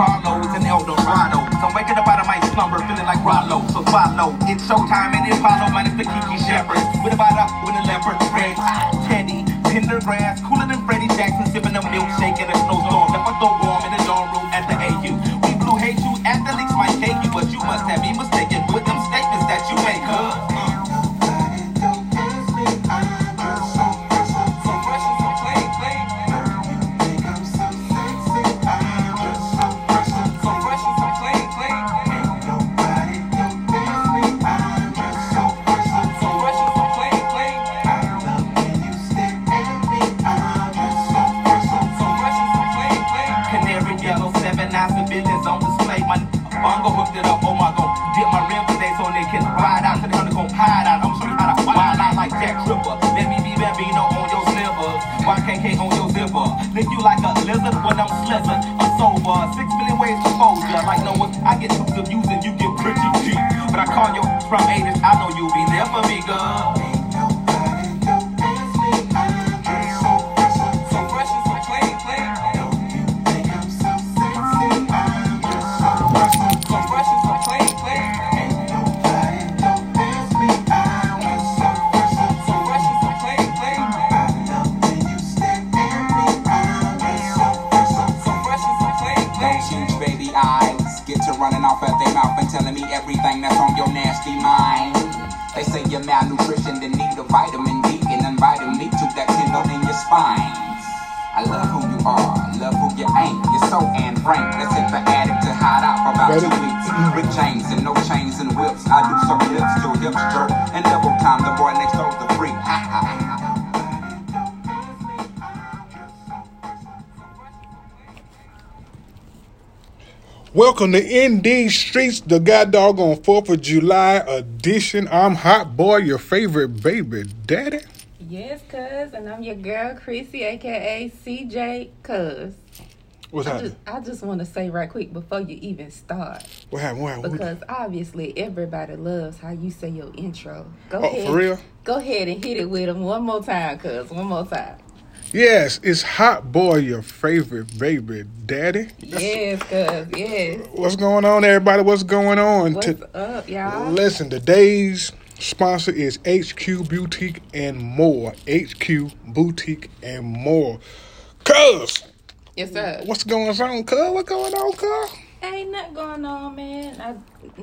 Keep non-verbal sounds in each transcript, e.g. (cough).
Carlos and El Dorado. So I'm waking up out of my slumber, feeling like Rollo. So follow, it's showtime and it's Apollo, minus the Kiki Shepard. With a bada, with a leopard, red, Teddy, Pendergrass, cooler than Freddie Jackson, sipping a milkshake in a YKK on your zipper. Lick you like a lizard when I'm slizzing. I'm sober. Six million ways to fold ya. Like Noah, I get too confused and you get pretty cheap. But I call you from 80s. I know you'll be there for me, girl. Welcome to ND Streets, the God dog on 4th of July edition. I'm Hot Boy, your favorite baby daddy. Yes, cuz, and I'm your girl Chrissy, aka CJ Cuz. What's I happening? just, I just want to say right quick before you even start, What happened? What happened? because obviously everybody loves how you say your intro. Go Oh, ahead, for real? Go ahead and hit it with them one more time, cuz one more time. Yes, it's Hot Boy, your favorite baby daddy. Yes, cuz yes. What's going on, everybody? What's going on? What's To- up, y'all? Listen, today's sponsor is HQ Boutique and More. HQ Boutique and More. Cuz, Yes, sir. what's going on, cuz? What's going on, cuz? Ain't nothing going on, man. I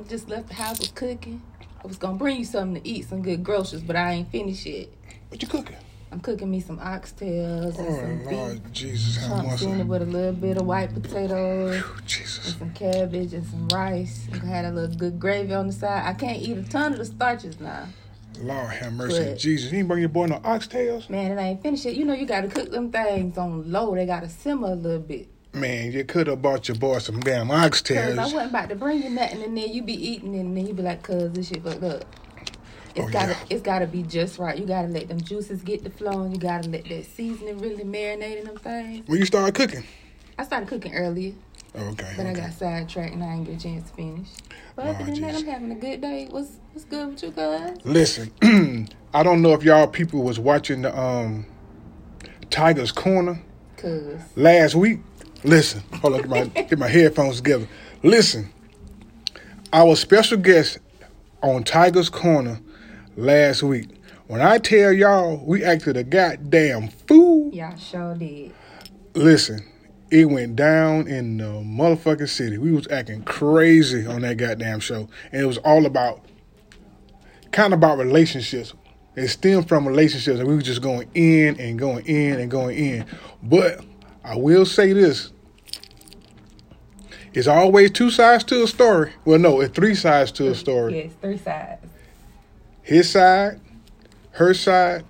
just left the house was cooking. I was gonna bring you something to eat, some good groceries, but I ain't finished yet. What you cooking? I'm cooking me some oxtails and Oh, some beef Lord Jesus, have it with a little bit of white potatoes Jesus. and some cabbage and some rice. I had a little good gravy on the side. I can't eat a ton of the starches now. Lord have mercy. But- Jesus, you ain't bring your boy no oxtails? Man, it ain't finished yet. You know you gotta cook them things on low. They gotta simmer a little bit. Man, you could have bought your boy some damn Cause I wasn't about to bring you nothing and then you be eating it and then you be like, cuz this shit fucked up. It's Oh, gotta yeah. it's gotta be just right. You gotta let them juices get the flow and you gotta let that seasoning really marinate in them things. When you start cooking? I started cooking earlier. Okay. But I got sidetracked and I didn't get a chance to finish. But other Oh, than that. I'm having a good day. What's what's good with you guys? Listen, (clears throat) I don't know if y'all people was watching the um Tiger's Corner Cause last week. Listen, hold on, get my (laughs) get my headphones together. Listen, our special guest on Tiger's Corner last week. When I tell y'all we acted a goddamn fool, y'all sure did. listen, it went down in the motherfucking city. We was acting crazy on that goddamn show, and it was all about kind of about relationships. It stemmed from relationships, and we were just going in and going in and going in. But I will say this: it's always two sides to a story. Well, no, it's three sides to a story. Yes, three sides. His side, her side,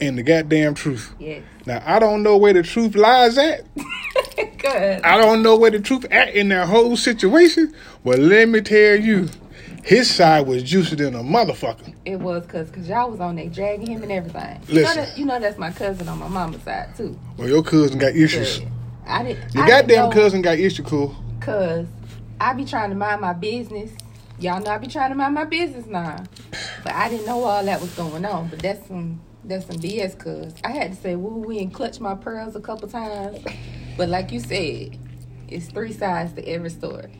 and the goddamn truth. Yes. Now I don't know where the truth lies at. (laughs) Good. I don't know where the truth at in that whole situation, but let me tell you, his side was juicy than a motherfucker. It was cause cause y'all was on there dragging him and everything. You know, Listen. that, you know that's my cousin on my mama's side too. Well, your cousin got issues. Good. I didn't. Your I goddamn didn't cousin got issue, cool. Cause I be trying to mind my business. Y'all know I be trying to mind my business now. But I didn't know all that was going on. But that's some that's some BS cuz I had to say woo wee and clutch my pearls a couple times. But like you said, it's three sides to every story.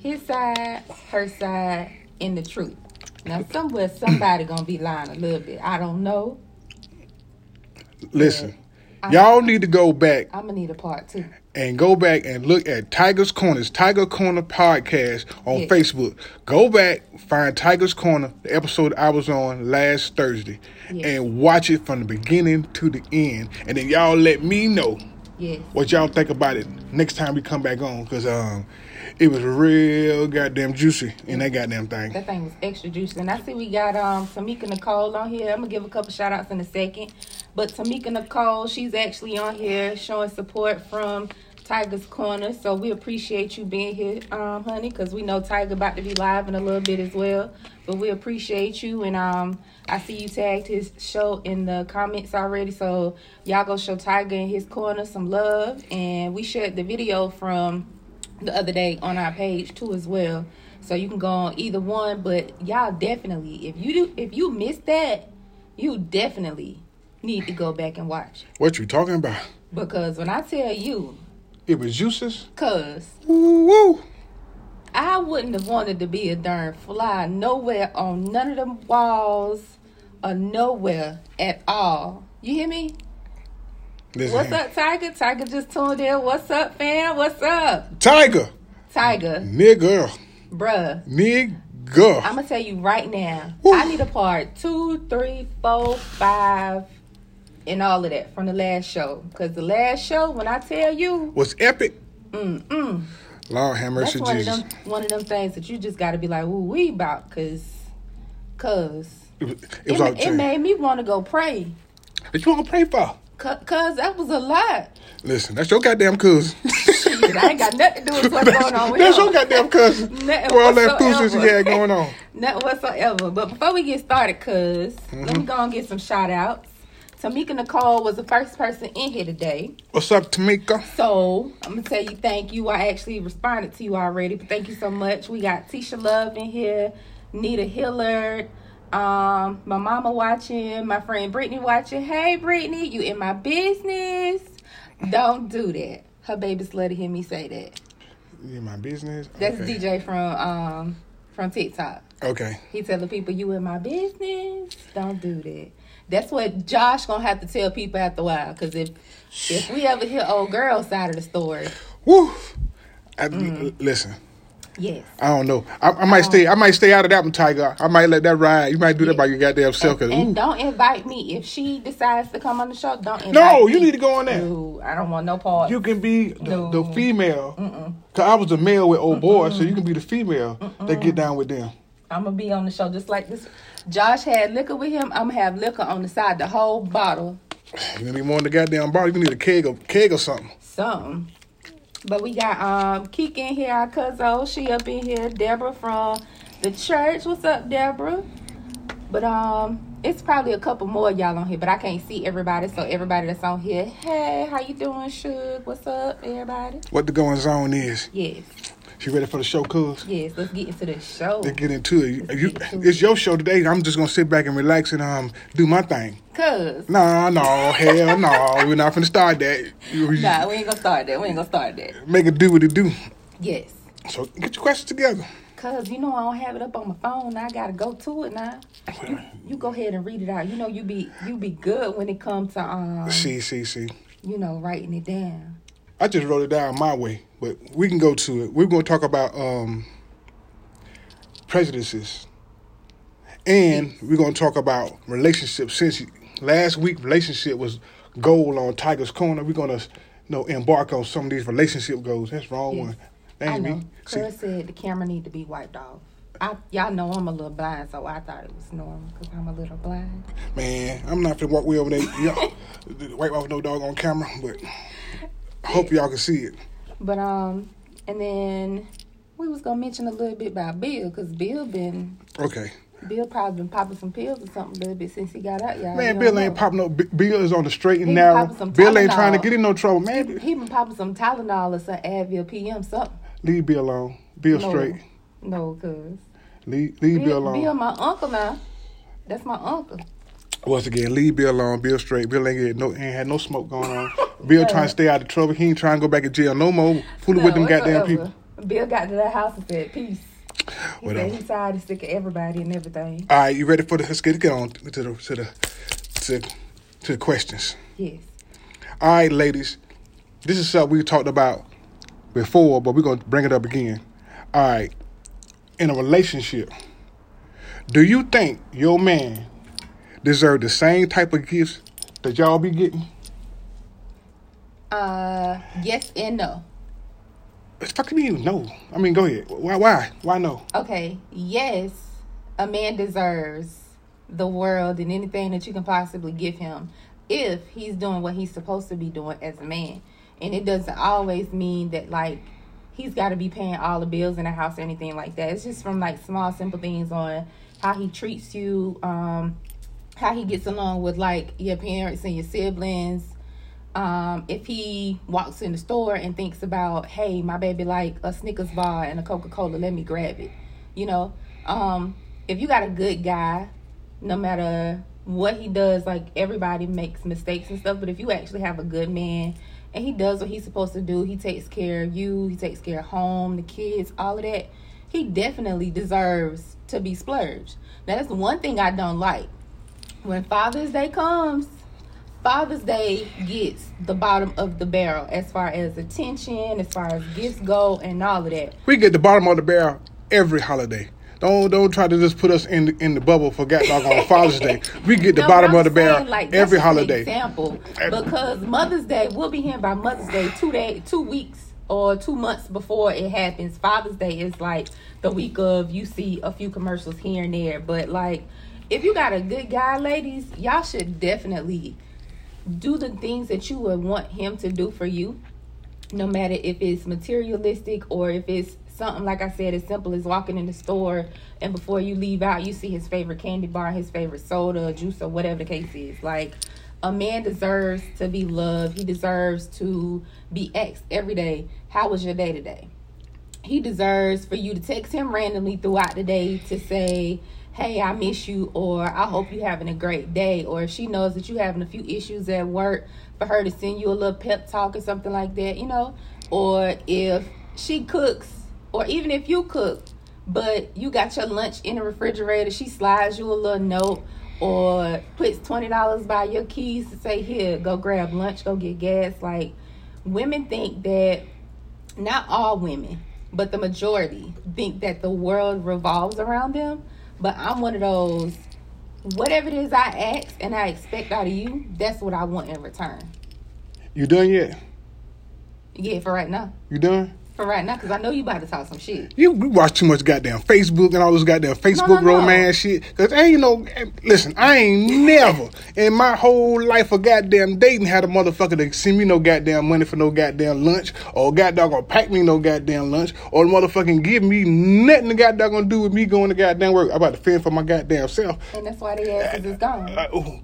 His side, her side, and the truth. Now somewhere somebody gonna be lying a little bit. I don't know. Listen, y'all need to go back I'm gonna need a part two. and go back and look at Tiger's Corners, Tiger Corner podcast on. Facebook. Go back, find Tiger's Corner, the episode I was on last Thursday, Yes. and watch it from the beginning to the end. And then y'all let me know Yes. what y'all think about it next time we come back on, because um, it was real goddamn juicy in that goddamn thing. That thing was extra juicy. And I see we got um Tamika Nicole on here. I'm gonna give a couple shout outs in a second. But Tamika Nicole, she's actually on here showing support from Tiger's Corner. So we appreciate you being here, um, honey, because we know Tiger about to be live in a little bit as well. But we appreciate you and um I see you tagged his show in the comments already. So y'all go show Tiger in his corner some love. And we shared the video from the other day on our page too as well. So you can go on either one, but y'all definitely if you do if you missed that, you definitely need to go back and watch. What you talking about? Because when I tell you, It was cuz Woo woo. I wouldn't have wanted to be a darn fly nowhere on none of them walls or nowhere at all. You hear me? Listen What's here. up, Tiger? Tiger just tuned in. What's up, fam? What's up? Tiger, Tiger, nigga, bruh. nigga. I'm gonna tell you right now. Woo. I need a part two, three, four, five, and all of that from the last show. Cause the last show, when I tell you, was epic. mm mm, Lord have that's mercy, one Jesus. of them one of them things that you just got to be like, ooh, we about, cause, cause It was, it it, was it made me want to go pray. What you want to pray for? Cause that was a lot. Listen, that's your goddamn cousin. (laughs) Shit, I ain't got nothing to do with what's going on with that's him. your goddamn cousin. (laughs) Nothing For all that foolishness he had going on. (laughs) Nothing whatsoever. But before we get started, because let me mm-hmm. go and get some shout outs. Tamika Nicole was the first person in here today. What's up, Tamika? So I'm gonna tell you thank you. I actually responded to you already, but thank you so much. We got Tisha Love in here, Nita Hillard, um, my mama watching, my friend Brittany watching. Hey Brittany, you in my business. Don't do that. Her baby's let hear me say that. You in my business? That's okay. DJ from um from TikTok. Okay. He telling people you in my business. Don't do that. That's what Josh gonna have to tell people after a while. Cause if if we ever hear old girl side of the story, Woo. I, Mm. Listen, yes. I don't know. I, I might stay. I might stay out of that one, Tiger. I might let that ride. You might do that by your goddamn self. And, and don't invite me if she decides to come on the show. Don't invite no, me. you need to go on there. No, I don't want no part. You can be the, No. the female. Cause I was the male with old boys, so you can be the female that get down with them. I'm gonna be on the show just like this. Josh had liquor with him. I'm gonna have liquor on the side, the whole bottle, (sighs) You gonna need more than the goddamn bar. You need a keg of keg or something. something. But we got um Kiki in here, our cousin. She up in here. Deborah from the church. What's up, Deborah? But um, it's probably a couple more of y'all on here, but I can't see everybody. So everybody that's on here, hey, how you doing, Suge? What's up, everybody? What the going on is. Yes, You ready for the show, cuz? yes. Let's get into the show. Let's get into it. You, it's your show today. I'm just gonna sit back and relax and um do my thing. Cause No, no, hell no. We're not finna start that. Nah, we ain't gonna start that. We ain't gonna start that. Make it do what it do. Yes. So get your questions together. Cause you know I don't have it up on my phone. I gotta go to it now. You, you go ahead and read it out. You know you be you be good when it comes to um See, see, see. you know writing it down. I just wrote it down my way, but we can go to it. We're gonna talk about um prejudices. And we're gonna talk about relationships. Since last week relationship was goal on Tiger's Corner, we're gonna you know embark on some of these relationship goals. That's the wrong Yes. one. That I know. me. Said the camera need to be wiped off. I y'all know I'm a little blind, so I thought it was normal because I'm a little blind. man, I'm not finna walk way over there. (laughs) Y'all, wipe off no dog on camera, but I hope y'all can see it. But um, and then we was gonna mention a little bit about Bill because Bill been Okay. Bill probably been popping some pills or something a little bit since he got out. Y'all Man, Bill don't ain't popping no. Bill is on the straight and He narrow. Bill ain't trying to get in no trouble. He, Man, he been popping some Tylenol or some Advil PM something. leave Bill alone. Bill No. straight. No, cause Leave, leave Bill Bill, alone. Bill, my uncle now. That's my uncle. Once again, leave Bill alone. Bill straight. Bill ain't get no ain't had no smoke going on. (laughs) Bill trying to stay out of trouble. He ain't trying to go back to jail no more. Fooling with them goddamn people. Bill got to that house and said, peace. He Whatever. said he's tired of sick of everybody and everything. All right, you ready for the? Let's get, get on to the to the to, to the questions. Yes. All right, ladies. This is something we talked about before, but we're gonna bring it up again. All right. In a relationship, do you think your man deserve the same type of gifts that y'all be getting? Uh, yes and no. What the fuck do you mean no? I mean, go ahead. Why? Why? Why no? Okay, yes, a man deserves the world and anything that you can possibly give him if he's doing what he's supposed to be doing as a man. And it doesn't always mean that like he's got to be paying all the bills in the house or anything like that. It's just from like small simple things on how he treats you, um how he gets along with like your parents and your siblings, um, if he walks in the store and thinks about, hey, my baby like a Snickers bar and a Coca Cola, let me grab it. You know, um, if you got a good guy, no matter what he does, like everybody makes mistakes and stuff, but if you actually have a good man and he does what he's supposed to do, he takes care of you, he takes care of home, the kids, all of that, he definitely deserves to be splurged. Now, that's one thing I don't like. When Father's Day comes, Father's Day gets the bottom of the barrel as far as attention, as far as gifts go, and all of that. We get the bottom of the barrel every holiday. Don't don't try to just put us in the, in the bubble for God dog on Father's Day. (laughs) We get the No, bottom of the barrel like, every that's just an holiday. Example, because Mother's Day, we'll be here by Mother's Day two day, two weeks or two months before it happens. Father's Day is like the week of. You see a few commercials here and there, but like if you got a good guy, ladies, y'all should definitely do the things that you would want him to do for you no matter if it's materialistic or if it's something like I said as simple as walking in the store and before you leave out you see his favorite candy bar, his favorite soda, juice or whatever the case is. Like a man deserves to be loved. He deserves to be asked every day, how was your day today? He deserves for you to text him randomly throughout the day to say, Hey, I miss you, or I hope you're having a great day, or if she knows that you're having a few issues at work, for her to send you a little pep talk or something like that, you know, or if she cooks, or even if you cook, but you got your lunch in the refrigerator, she slides you a little note or puts twenty dollars by your keys to say, Here, go grab lunch, go get gas. Like women think that not all women, but the majority think that the world revolves around them. But I'm one of those whatever it is I ask and I expect out of you, that's what I want in return. You done yet? Yeah, for right now. You done? For right now, because I know you about to talk some shit. You we watch too much goddamn Facebook and all this goddamn Facebook no. romance shit. Cause ain't no listen, I ain't never in my whole life of goddamn dating had a motherfucker to send me no goddamn money for no goddamn lunch or goddamn gonna pack me no goddamn lunch or motherfucking give me nothing to goddamn gonna do with me going to goddamn work. I'm about to fend for my goddamn self. And that's why the asses is gone. Uh,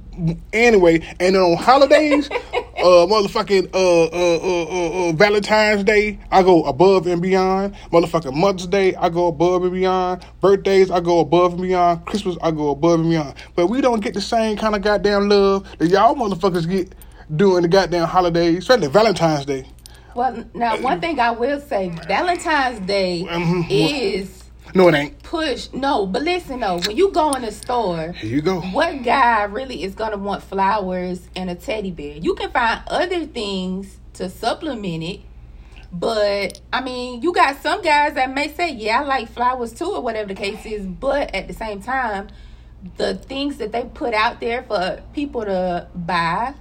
anyway, and on holidays, (laughs) uh, motherfucking uh, uh, uh, uh, uh, Valentine's Day, I go above and beyond. Motherfucking Mother's Day, I go above and beyond. Birthdays, I go above and beyond. Christmas, I go above and beyond. But we don't get the same kind of goddamn love that y'all motherfuckers get during the goddamn holidays, especially Valentine's Day. Well, now one thing I will say, Valentine's Day Mhm. is No, it ain't. push. No, but listen though, when you go in the store, Here you go. what guy really is gonna want flowers and a teddy bear? You can find other things to supplement it. But I mean, you got some guys that may say, "Yeah, I like flowers too," or whatever the case is. But at the same time, the things that they put out there for people to buy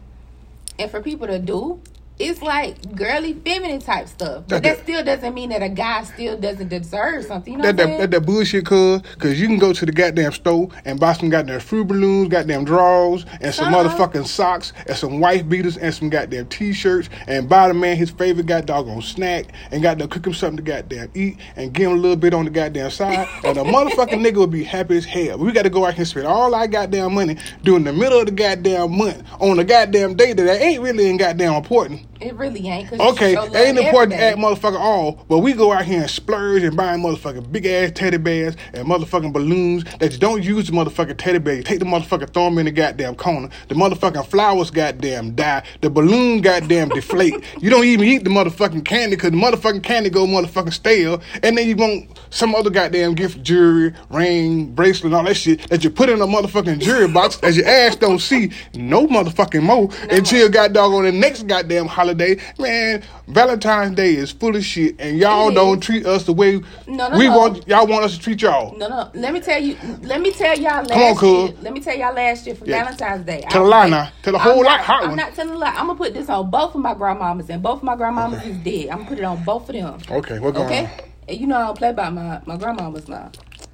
and for people to do, it's like girly, feminine type stuff. But That- that still doesn't mean that a guy still doesn't deserve something. You know That that, that that bullshit, cuz, cause you can go to the goddamn store and buy some goddamn fruit balloons, goddamn drawers, and some Uh-huh. motherfucking socks, and some wife beaters, and some goddamn t-shirts, and buy the man his favorite goddamn doggone snack, and goddamn cook him something to goddamn eat, and give him a little bit on the goddamn side, (laughs) and the motherfucking nigga will be happy as hell. We got to go out here and spend all our goddamn money during the middle of the goddamn month on a goddamn day that ain't really in goddamn important. It really ain't. 'cause Okay, it ain't important to day. motherfucking all, but we go out here and splurge and buy motherfucking big ass teddy bears and motherfucking balloons that you don't use the motherfucking teddy bear. You take the motherfucking them in the goddamn corner. The motherfucking flowers goddamn die. The balloon goddamn deflate. (laughs) You don't even eat the motherfucking candy because the motherfucking candy go motherfucking stale. And then you want some other goddamn gift, jewelry, ring, bracelet, all that shit that you put in a motherfucking jewelry box that your ass don't see no motherfucking more until goddamn on the next goddamn holiday. Man, Valentine's Day is full of shit, and y'all don't treat us the way No, no, we no. want. Y'all want us to treat y'all. No, no. Let me tell you. Let me tell y'all last Come on, cuz. year. Let me tell y'all last year for Yeah. Valentine's Day. Tell a lie now. Tell a I'm whole lot, not- I'm one. not telling a lie. I'm gonna put this on both of my grandmamas, and both of my grandmamas is dead. I'm gonna put it on both of them. Okay, what going Okay. on? And you know I don't play by my my grandmamas now.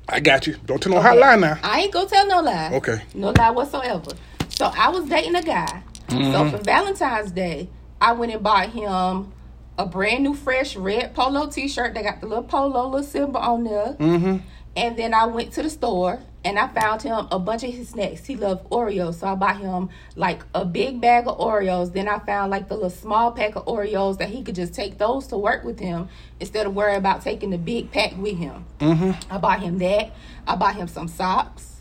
I got you. Don't tell no Okay. hot lie now. I ain't gonna tell no lie. Okay. No lie whatsoever. So I was dating a guy. Mm-hmm. So for Valentine's Day, I went and bought him a brand new fresh red polo t shirt that got the little polo little symbol on there. Mm-hmm. And then I went to the store and I found him a bunch of his snacks. He loved Oreos, so I bought him like a big bag of Oreos. Then I found like the little small pack of Oreos that he could just take those to work with him instead of worrying about taking the big pack with him. Mm-hmm. I bought him that. I bought him some socks.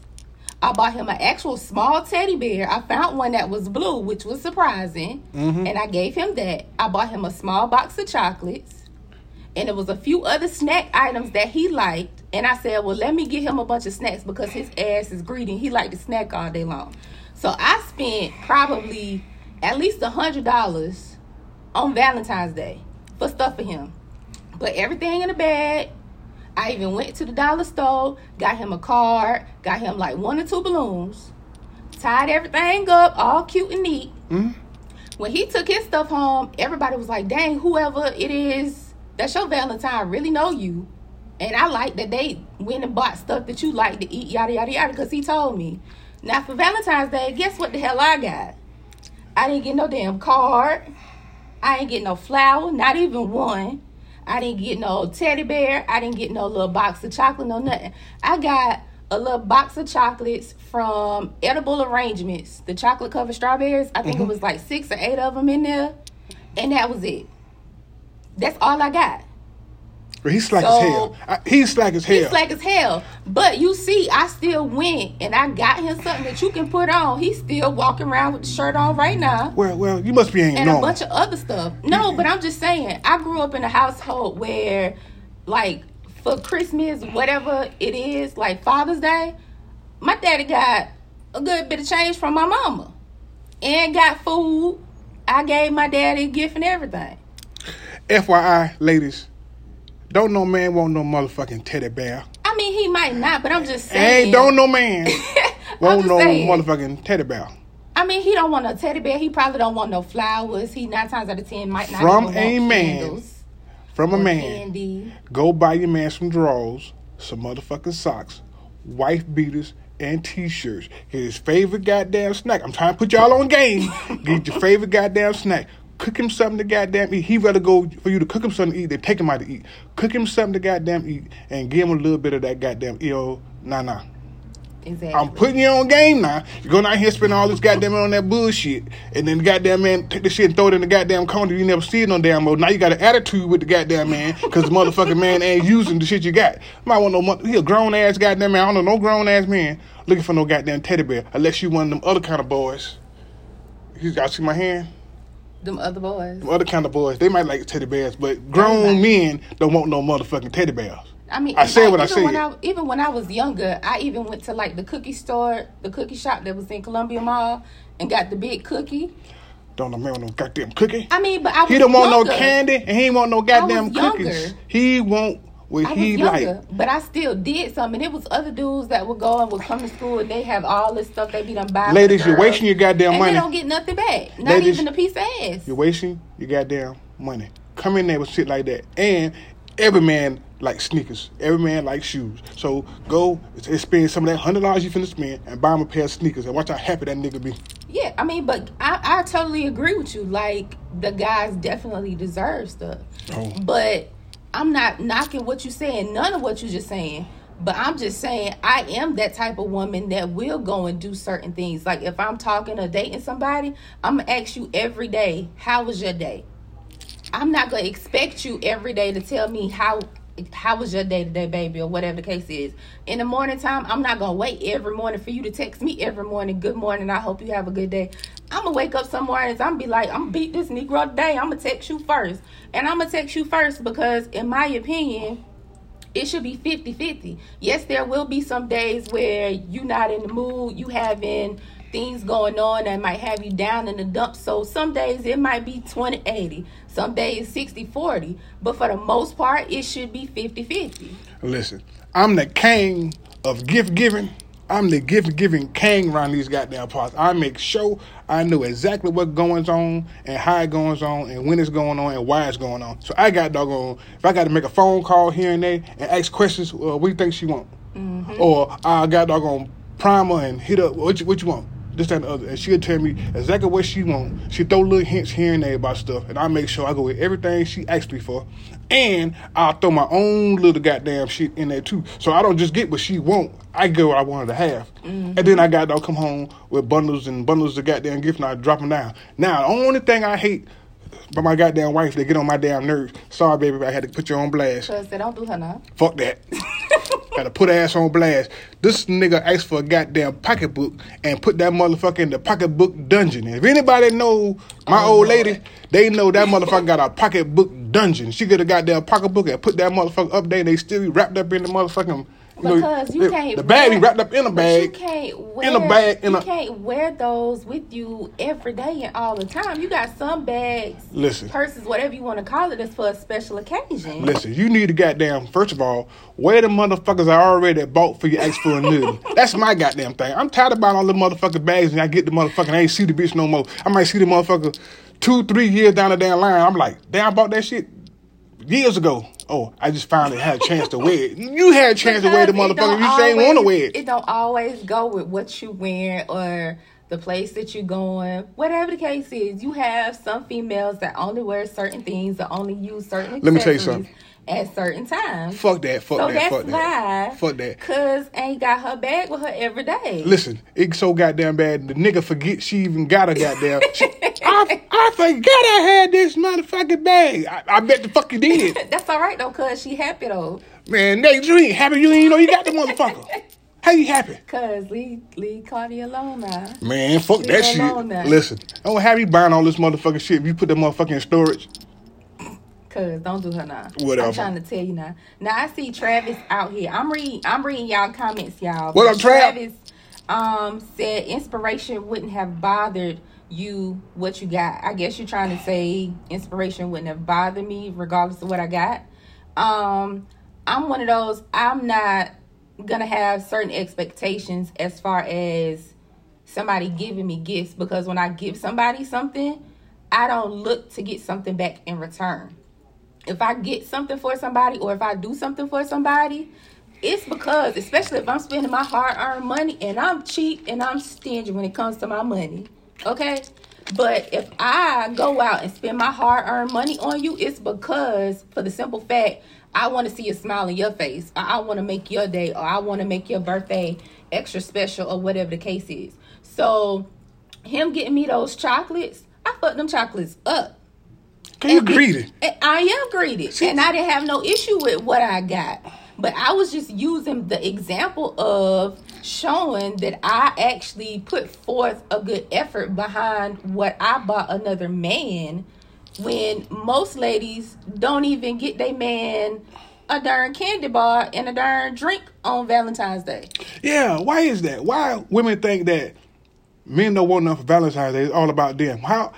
I bought him an actual small teddy bear. I found one that was blue, which was surprising, Mm-hmm. and I gave him that. I bought him a small box of chocolates, and there was a few other snack items that he liked. And I said, "Well, let me get him a bunch of snacks because his ass is greedy. He liked to snack all day long." So I spent probably at least a hundred dollars on Valentine's Day for stuff for him. Put everything in a bag. I even went to the dollar store, got him a card, got him like one or two balloons, tied everything up, all cute and neat. Mm-hmm. When he took his stuff home, everybody was like, dang, whoever it is that's your Valentine really know you. And I like that they went and bought stuff that you like to eat, yada, yada, yada, because he told me. Now, for Valentine's Day, guess what the hell I got? I didn't get no damn card. I ain't get no flower, not even one. I didn't get no teddy bear. I didn't get no little box of chocolate, no nothing. I got a little box of chocolates from Edible Arrangements, the chocolate covered strawberries. I think it mm-hmm. was like six or eight of them in there, and that was it. That's all I got. He's slack as hell. I, he's slack as hell. He's slack as hell. But you see, I still went and I got him something that you can put on. He's still walking around with the shirt on right now. well, well, you must be ain't and a bunch of other stuff. No, but I'm just saying, I grew up in a household where, like, for Christmas, whatever it is, like Father's Day, my daddy got a good bit of change from my mama and got food. I gave my daddy a gift and everything. FYI, ladies, don't no man want no motherfucking teddy bear. I mean, he might not, but I'm just saying. Ain't don't no man (laughs) want no saying. motherfucking teddy bear. I mean, he don't want no teddy bear. He probably don't want no flowers. He nine times out of ten might not From even a want man. candles From a man, candy. go buy your man some drawers, some motherfucking socks, wife beaters, and t-shirts. Get his favorite goddamn snack. I'm trying to put y'all on game. (laughs) Get your favorite goddamn snack. Cook him something to goddamn eat. He rather go for you to cook him something to eat than take him out to eat. Cook him something to goddamn eat and give him a little bit of that goddamn yo nah nah. Exactly. I'm putting you on game now. You're going out here spending all this goddamn on that bullshit. And then the goddamn man take the shit and throw it in the goddamn corner. You never see it on damn mode. Now you got an attitude with the goddamn man because the motherfucking man ain't using the shit you got. Might want no mother. He a grown ass goddamn man. I don't know no grown ass man looking for no goddamn teddy bear unless you one of them other kind of boys. You y'all see my hand? Them other boys. Them other kind of boys. They might like teddy bears, but grown men don't want no motherfucking teddy bears. I mean, I said like, what I even When. I, even when I was younger, I even went to like the cookie store, the cookie shop that was in Columbia Mall, and got the big cookie. Don't know man want no goddamn cookie. I mean, but I was He don't want no candy and he want no goddamn cookies. He want I he younger, like. but I still did something. It was other dudes that would go and would come to school and they have all this stuff they be done buy. for Ladies, you're wasting your goddamn and money. they don't get nothing back. Not Ladies, even a piece of ass. You're wasting your goddamn money. Come in there with shit like that. And every man likes sneakers. Every man likes shoes. So go and spend some of that hundred dollars you finna spend and buy him a pair of sneakers and watch how happy that nigga be. Yeah, I mean, but I, I totally agree with you. Like the guys definitely deserve stuff, Oh. but I'm not knocking what you're saying. None of what you're just saying. But I'm just saying I am that type of woman that will go and do certain things. Like if I'm talking or dating somebody, I'm gonna ask you every day, "How was your day?" I'm not gonna expect you every day to tell me how how was your day to day, baby, or whatever the case is. In the morning time, I'm not gonna wait every morning for you to text me every morning. Good morning. I hope you have a good day. I'm gonna wake up some mornings. I'm be like, I'm gonna beat this Negro today. I'm gonna text you first, and I'm gonna text you first because, in my opinion, it should be 50-50. Yes, there will be some days where you're not in the mood. You having things going on that might have you down in the dumps. So some days it might be 20-80. Some days 60-40. But for the most part, it should be 50-50. Listen, I'm the king of gift giving. I'm the gift giving king around these goddamn parts. I make sure I know exactly what goes on and how it goes on and when it's going on and why it's going on. So I got doggone. If I got to make a phone call here and there and ask questions, well, what do you think she want? Mm-hmm. Or I got doggone primer and hit up what you, what you want. This that, and the other, and she'll tell me exactly what she want. She throw little hints here and there about stuff, and I make sure I go with everything she asked me for, and I'll throw my own little goddamn shit in there too. So I don't just get what she want. I get what I wanted to have, mm-hmm. and then I got to come home with bundles and bundles of goddamn gifts, and I drop them down. Now the only thing I hate about my goddamn wife, they get on my damn nerves. Sorry, baby, I had to put you on blast. Cause they don't do her now. Fuck that. (laughs) Gotta put ass on blast. This nigga asked for a goddamn pocketbook and put that motherfucker in the pocketbook dungeon. And if anybody know my Oh, old Lord. lady, they know that motherfucker got a pocketbook dungeon. She could have got that pocketbook and put that motherfucker up there. And they still be wrapped up in the motherfucking. You know, Because you can't. The bag wear- wrapped up in a but You bag. can't wear. in a bag, in you a- can't wear those with you every day and all the time. You got some bags, Listen. purses, whatever you want to call it, that's for a special occasion. Listen, you need to goddamn, first of all, where the motherfuckers I already bought for you ask for a new. (laughs) That's my goddamn thing. I'm tired of buying all the motherfucking bags and I get the motherfucking, I ain't see the bitch no more. I might see the motherfucker two, three years down the damn line. I'm like, damn, I bought that shit years ago. Oh, I just finally had a chance to wear it. You had a chance to wear the motherfucker. You say ain't want to wear it. It don't always go with what you wear or the place that you're going. Whatever the case is, you have some females that only wear certain things, that only use certain. Let me tell you something. At certain times. Fuck that, fuck so that, fuck that. why. Fuck that. Cause ain't got her bag with her every day. Listen, it's so goddamn bad. The nigga forget she even got a goddamn. She, I, I forgot I had this motherfucking bag. I, I bet the fuck you did. (laughs) That's all right though, cause she happy though. Man, Nate, you ain't happy. You ain't know you got the motherfucker. (laughs) How you happy? Cause leave leave Claudia alone now. Man, fuck Leave that shit. now. Listen, I don't have you buying all this motherfucking shit if you put that motherfucker in storage. Cause don't do her now. Whatever. I'm trying to tell you now. Now I see Travis out here. I'm reading. I'm reading y'all comments, y'all. What up, Trav? Travis um said inspiration wouldn't have bothered you what you got. I guess you're trying to say inspiration wouldn't have bothered me regardless of what I got. Um, I'm one of those. I'm not gonna have certain expectations as far as somebody giving me gifts because when I give somebody something, I don't look to get something back in return. If I get something for somebody or if I do something for somebody, it's because, especially if I'm spending my hard earned money and I'm cheap and I'm stingy when it comes to my money. Okay? But if I go out and spend my hard earned money on you, it's because, for the simple fact, I want to see a smile on your face. Or I want to make your day or I want to make your birthday extra special or whatever the case is. So, him getting me those chocolates, I fucked them chocolates up. Can you greedy? I am greedy. And I didn't have no issue with what I got. But I was just using the example of showing that I actually put forth a good effort behind what I bought another man when most ladies don't even get their man a darn candy bar and a darn drink on Valentine's Day. Yeah, why is that? Why women think that men don't want enough for Valentine's Day? It's all about them. How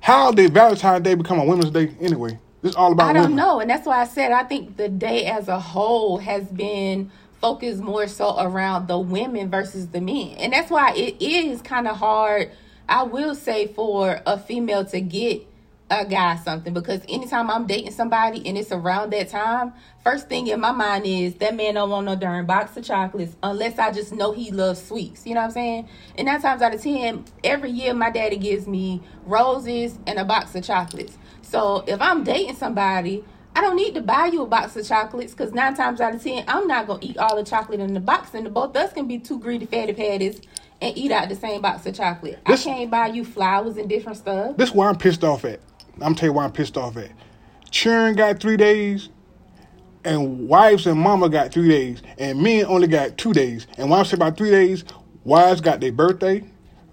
how did Valentine's Day become a women's day anyway? It's all about I don't women. know, and that's why I said I think the day as a whole has been focused more so around the women versus the men, and that's why it is kind of hard. I will say for a female to get a guy something because anytime I'm dating somebody and it's around that time, first thing in my mind is that man don't want no darn box of chocolates unless I just know he loves sweets. You know what I'm saying? And nine times out of ten, every year my daddy gives me roses and a box of chocolates. So if I'm dating somebody, I don't need to buy you a box of chocolates because nine times out of ten, I'm not gonna eat all the chocolate in the box, and the both of us can be two greedy fatty patties and eat out the same box of chocolate. This- I can't buy you flowers and different stuff. This is why I'm pissed off at. I'm tell you why I'm pissed off at. Children got three days, and wives and mama got three days, and men only got two days. And when I say about three days, wives got their birthday,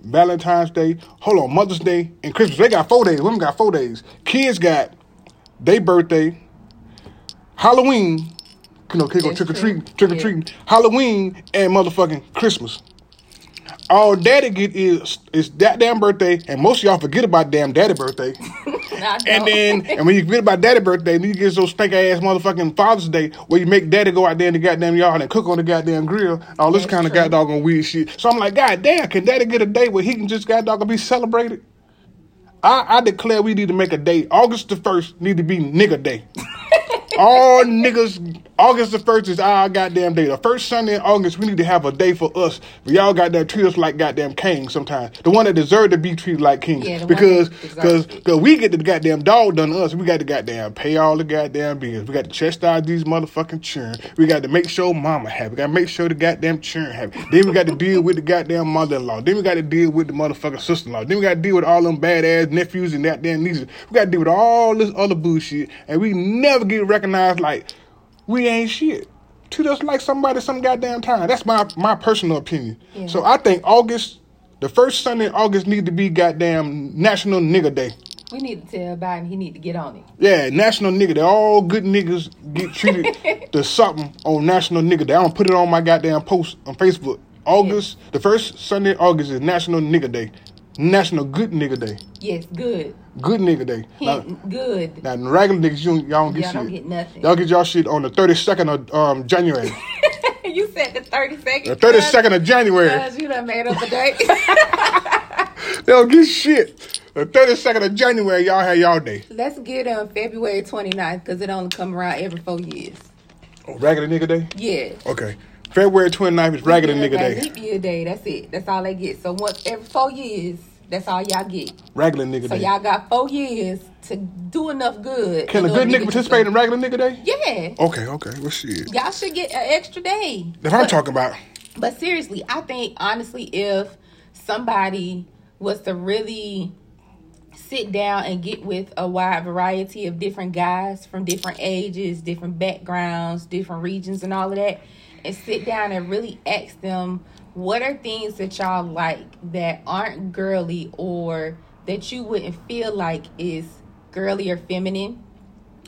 Valentine's Day, hold on, Mother's Day, and Christmas. They got four days. Women got four days. Kids got their birthday, Halloween, you know, kids go trick or treat, trick or Yeah. treating, Halloween, and motherfucking Christmas. All daddy get is is that damn birthday, and most of y'all forget about damn daddy birthday. (laughs) (laughs) And then, and when you forget about daddy birthday, then you get so stank ass motherfucking Father's Day where you make daddy go out there in the goddamn yard and cook on the goddamn grill, all this That's kind of true. on weird shit. So I'm like, God damn, can daddy get a day where he can just god dog goddamn be celebrated? I, I declare we need to make a day. August the first need to be nigga day. (laughs) All niggas, August the first is our goddamn day. The first Sunday in August, we need to have a day for us. Y'all goddamn treat us like goddamn kings sometimes. The one that deserve to be treated like kings. Yeah, because because because we get the goddamn dog done to us. We got to goddamn pay all the goddamn bills. We got to chastise these motherfucking children. We got to make sure mama happy. We got to make sure the goddamn children happy. Then we got to deal with the goddamn mother-in-law. Then we got to deal with the motherfucking sister-in-law. Then we got to deal with all them badass nephews and goddamn nieces. We got to deal with all this other bullshit, and we never get recognized like we ain't shit. Treat us like somebody some goddamn time. That's my my personal opinion. Yeah. So I think August, the first Sunday in August, need to be goddamn National Nigga Day. we need to tell Biden he need to get on it. Yeah, National Nigga Day. All good niggas get treated (laughs) to something on National Nigga Day. I'm gonna put it on my goddamn post on Facebook. August, the first Sunday in August is National Nigga Day. National Good Nigga Day. Yes, good. Good Nigga Day. Now, good. now regular niggas, you, y'all don't get Y'all shit. don't get nothing. Y'all get y'all shit on the 32nd of um, January. (laughs) you said the 30 seconds. The 32nd of January. Cuz you done made up a date. (laughs) (laughs) They don't get shit. The 32nd of January, y'all have y'all day. Let's get on February 29th because it only come around every four years. Oh, Raggedy Nigga Day? Yeah. Okay. February 29th is Raggedy Nigga Day. Leap year day. That's it. That's all they get. So once every four years, that's all y'all get. Raggedy Nigga So Day. y'all got four years to do enough good. Can in a order good to nigga get participate in Raggedy Nigga Day? Yeah. Okay, okay. Well, shit. Y'all should get an extra day. That's what I'm talking about. But seriously, I think honestly, if somebody was to really sit down and get with a wide variety of different guys from different ages, different backgrounds, different regions, and all of that, and sit down and really ask them what are things that y'all like that aren't girly or that you wouldn't feel like is girly or feminine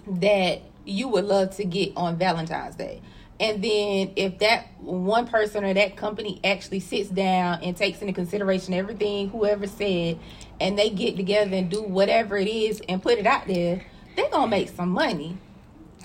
that you would love to get on Valentine's Day. And then if that one person or that company actually sits down and takes into consideration everything whoever said and they get together and do whatever it is and put it out there, they're gonna make some money.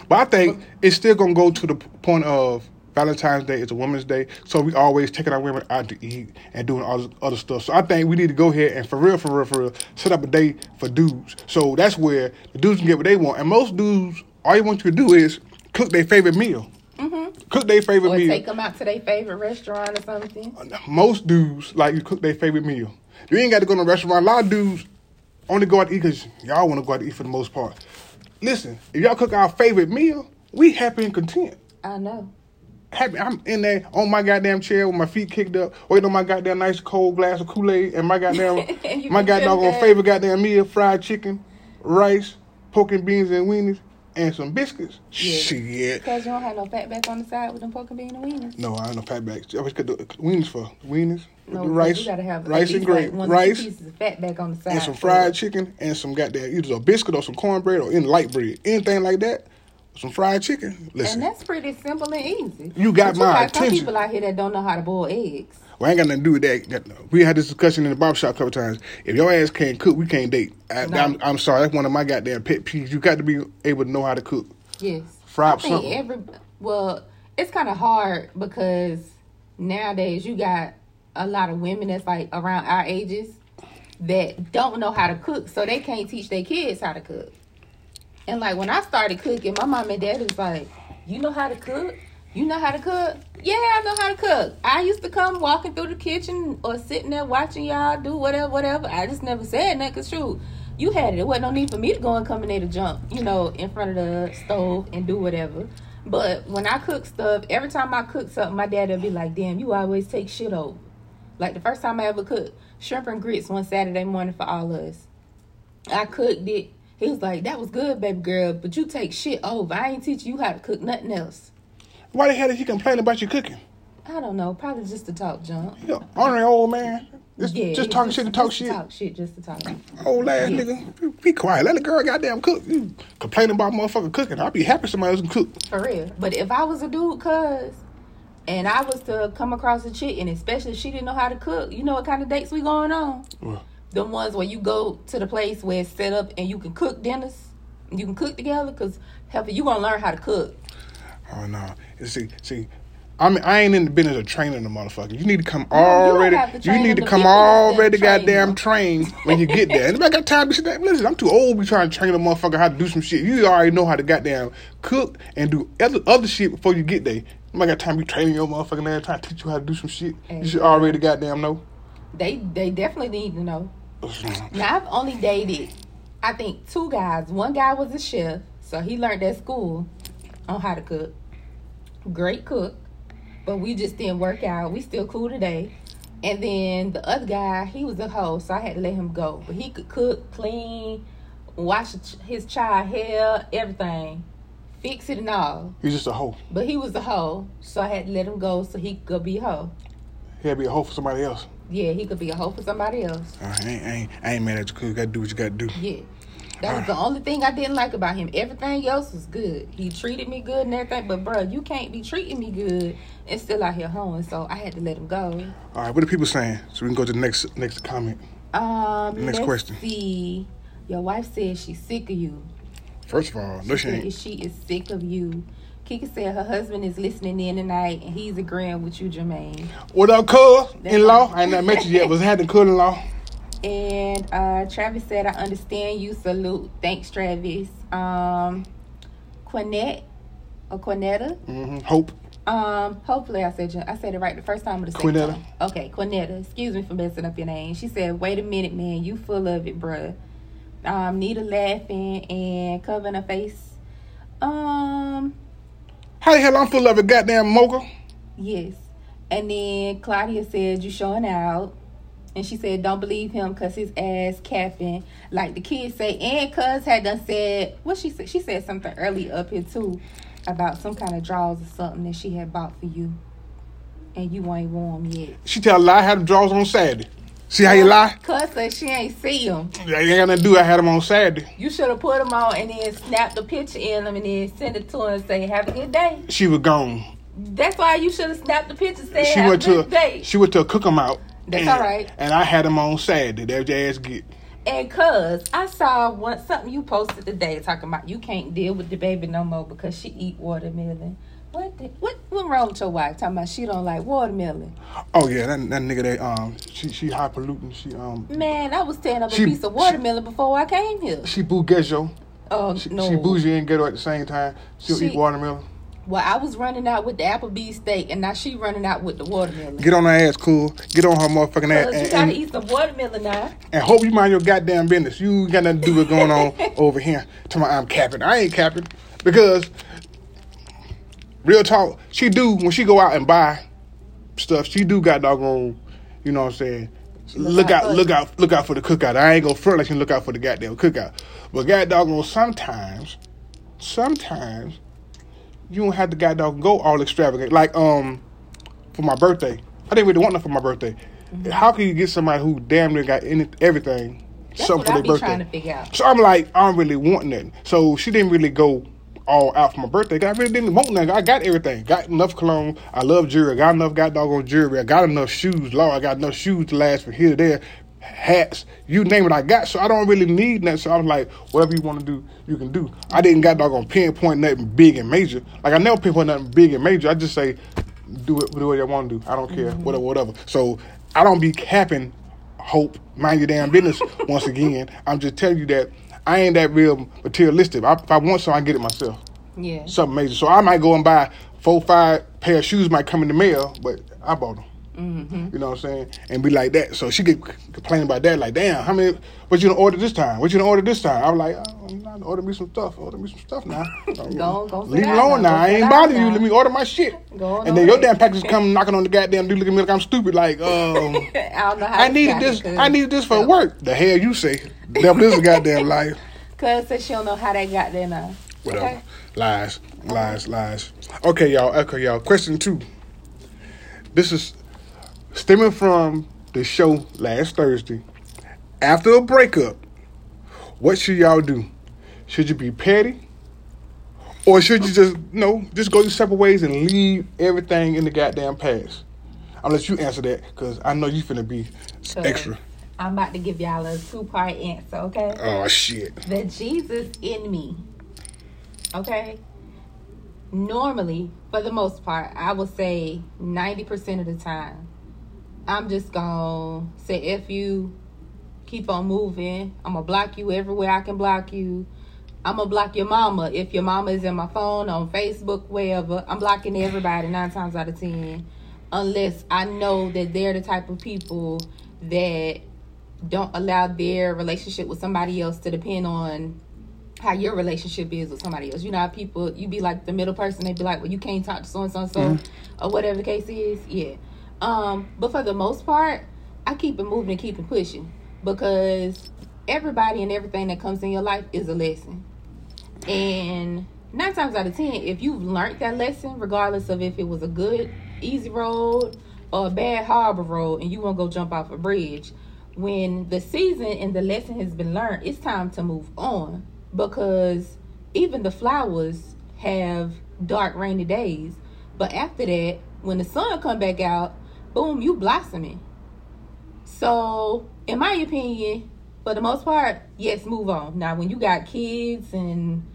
But I think it's still gonna go to the point of Valentine's Day is a woman's day, so we always taking our women out to eat and doing all this other stuff. So I think we need to go ahead and for real, for real, for real, set up a day for dudes. So that's where the dudes can get what they want, and most dudes, all you want you to do is cook their favorite meal. Mm-hmm. Cook their favorite Or meal. take them out to their favorite restaurant or something. most dudes like you cook their favorite meal. You ain't got to go to a restaurant. A lot of dudes only go out to eat because y'all want to go out to eat for the most part. Listen, if y'all cook our favorite meal, we happy and content. I know. Happy, I'm in there on my goddamn chair with my feet kicked up, waiting on my goddamn nice cold glass of Kool Aid and my goddamn (laughs) my goddamn that. favorite goddamn meal: fried chicken, rice, pork and beans and weenies, and some biscuits. Yeah. Shit. Because you don't have no fat back on the side with them pork and bean and weenies. No, I ain't no fat fatbacks. I always got the weenies for weenies. No, the rice, you gotta have rice and least like rice pieces of fat back on the side. and some fried chicken and some goddamn either a biscuit or some cornbread or any light bread, anything like that. Some fried chicken. Listen, And that's pretty simple and easy. You got But my got Some people out here that don't know how to boil eggs. well, I ain't got nothing to do with that. That- We had this discussion in the barbershop a couple times. If your ass can't cook, we can't date. I, No. I'm, I'm sorry, that's one of my goddamn pet peeves. You got to be able to know how to cook. Yes. Fry I up think something. every well, it's kind of hard because nowadays you got a lot of women that's like around our ages that don't know how to cook, so they can't teach their kids how to cook. And like when I started cooking, my mom and dad was like, "You know how to cook? You know how to cook? Yeah, I know how to cook." I used to come walking through the kitchen or sitting there watching y'all do whatever, whatever. I just never said nothing. Cause true, you had it. It wasn't no need for me to go and come in there to jump, you know, in front of the stove and do whatever. But when I cook stuff, every time I cook something, my dad would be like, "Damn, you always take shit over." Like the first time I ever cooked shrimp and grits one Saturday morning for all of us. I cooked it He was like, "That was good, baby girl, but you take shit over. I ain't teach you how to cook nothing else." Why the hell did he complain about you cooking? I don't know, probably just to talk junk. Know, honoring old man. Just, Yeah, just talking shit to talk just shit. Talk shit just to talk. Old ass Yeah. nigga. Be quiet. Let the girl goddamn cook. You complaining about motherfucker cooking. I'd be happy somebody else can cook. For real. But if I was a dude, cuz, and I was to come across a chick, and especially if she didn't know how to cook, you know what kind of dates we going on? Well, The ones where you go to the place where it's set up and you can cook dinners, you can cook together, because heifer, you gonna learn how to cook. Oh no. See, see, I mean, I ain't in the business of training the motherfucker. You need to come No, you already. You, need to come already goddamn them. trained when you get there. (laughs) Anybody got time to there? Listen, I'm too old to be trying to train a motherfucker how to do some shit. You already know how to goddamn cook and do other other shit before you get there. Nobody got time to be training your motherfucking ass trying to teach you how to do some shit. You should already goddamn know. They they definitely need to know. Now I've only dated, I think two guys. One guy was a chef, so he learned at school on how to cook. Great cook, but we just didn't work out. We still cool today. And then the other guy, he was a hoe, so I had to let him go. But he could cook, clean, wash his child hair, everything, fix it and all. He's just a hoe. But he was a hoe, so I had to let him go so he could go be a hoe. He'll be a hoe for somebody else. Yeah, he could be a hoe for somebody else. I ain't, I ain't, I ain't mad at you. 'cause You gotta do what you gotta do. Yeah. That was the only thing I didn't like about him. Everything else was good. He treated me good and everything, but bruh, you can't be treating me good and still out here hoeing, so I had to let him go. All right, what are people saying? So we can go to the next next comment. Um, Next question. see. Your wife says she's sick of you. First of all, no, she Said ain't. She is sick of you. Kiki said her husband is listening in tonight and he's agreeing with you, Jermaine. What up, cuz? In law? I ain't not met you yet, but I had the cuz in law. (laughs) And uh, Travis said, I understand you. Salute. Thanks, Travis. Um, Quinette or Quinetta. hmm Hope. Um, hopefully I said I said it right the first time or the second Quinetta. time. Okay, Quinetta. Excuse me for messing up your name. She said, "Wait a minute, man. You full of it, bruh." Um, Nita laughing and covering her face. Um, How the hell I'm full of a goddamn mogul? yes. And then Claudia said, "You showing out." And she said, "Don't believe him because his ass capping." Like the kids say, and Cuz had done said what she said. She said something early up here too about some kind of drawers or something that she had bought for you, and you ain't worn 'em yet. She tell a lie, I had them draws on Saturday. See how you lie? Said she ain't see them. I ain't gonna do. I had them on Saturday. You should have put them on and then snap the picture in them and then send it to her and say, "Have a good day." She was gone. That's why you should have snapped the picture. Said, She "Have went a good to day." she went to a cook 'em out. That's and, all right. And I had them on Saturday. Your ass get. And cuz I saw one something you posted today talking about you can't deal with the baby no more because she eat watermelon. What the, what what wrong with your wife? Talking about she don't like watermelon. Oh yeah, that, that nigga that um she she high polluting. She um Man, I was tearing up a piece of watermelon before I came here. she bougejo. Oh She, no. she bougie and ghetto at the same time. She'll She- eat watermelon. well, I was running out with the Applebee's steak, and now she running out with the watermelon. Get on her ass, cool. Get on her motherfucking ass. You gotta and, eat some watermelon now. and hope you mind your goddamn business. You got nothing to do with going on (laughs) over here. To my I'm capping. I ain't capping because real talk. She do when she go out and buy stuff. She do got doggone. You know what I'm saying. look Look out out, look out, look out for the cookout. I ain't gonna front like she look out for the goddamn cookout. But god doggone, sometimes, sometimes you don't have to god dog go all extravagant. Like um, for my birthday, I didn't really want nothing for my birthday. How can you get somebody who damn near got any, everything, Mm-hmm. That's something for their birthday? trying to figure out. So I'm like, I don't really want nothing. So she didn't really go all out for my birthday. I really didn't want nothing. I got everything. Got enough cologne. I love jewelry. I got enough got doggone jewelry. I got enough shoes. Lord, I got enough shoes to last from here to there. Hats, you name it, I got. So I don't really need that. So I was like, whatever you want to do, you can do. I didn't got doggone pinpoint nothing big and major. Like I never pinpoint nothing big and major. I just say, do it, do what you want to do. I don't care, mm-hmm. whatever, whatever. So I don't be capping hope, mind your damn business. (laughs) once again, I'm just telling you that I ain't that real materialistic. I, if I want something, I get it myself. Yeah. Something major. So I might go and buy four, five pair of shoes. Might come in the mail, but I bought them. Mm-hmm. You know what I'm saying? And be like that. So she could complain about that. Like, damn, how many? What you gonna order this time? What you gonna order this time? I'm like, oh, I'm not order me some stuff. Order me some stuff now. (laughs) Go- go Leave me alone now. now. I ain't down bother you. Let me order my shit. Go on and then your damn package come knocking on the goddamn door, looking at me like I'm stupid. Like, um. (laughs) I don't know how I needed this. it, 'cause- I needed this for work. The hell you say? Devil, this is a goddamn life. (laughs) Cuz said she don't know how they got there now. Whatever. Okay. Lies, lies, lies. Okay, y'all. Okay, y'all. Question two. This is stemming from the show last Thursday. After a breakup, what should y'all do? Should you be petty? Or should you just, you know, just go your separate ways and leave everything in the goddamn past? I'll let you answer that because I know you finna be extra. I'm about to give y'all a two part answer, okay? Oh, shit. the Jesus in me. Okay? Normally, for the most part, I will say 90% of the time, I'm just gonna say if you, keep on moving. I'm gonna block you everywhere I can block you. I'm gonna block your mama. If your mama is in my phone, on Facebook, wherever, I'm blocking everybody nine times out of ten. Unless I know that they're the type of people that don't allow their relationship with somebody else to depend on how your relationship is with somebody else. You know how people you be like the middle person, they be like, Well, you can't talk to so and so so or whatever the case is. Yeah. Um, but for the most part, I keep it moving and keep it pushing because everybody and everything that comes in your life is a lesson. And nine times out of ten, if you've learned that lesson, regardless of if it was a good, easy road or a bad harbor road, and you won't go jump off a bridge, when the season and the lesson has been learned, it's time to move on because even the flowers have dark, rainy days. But after that, when the sun come back out, boom, you blossoming. So, in my opinion, for the most part, yes, move on. Now, when you got kids and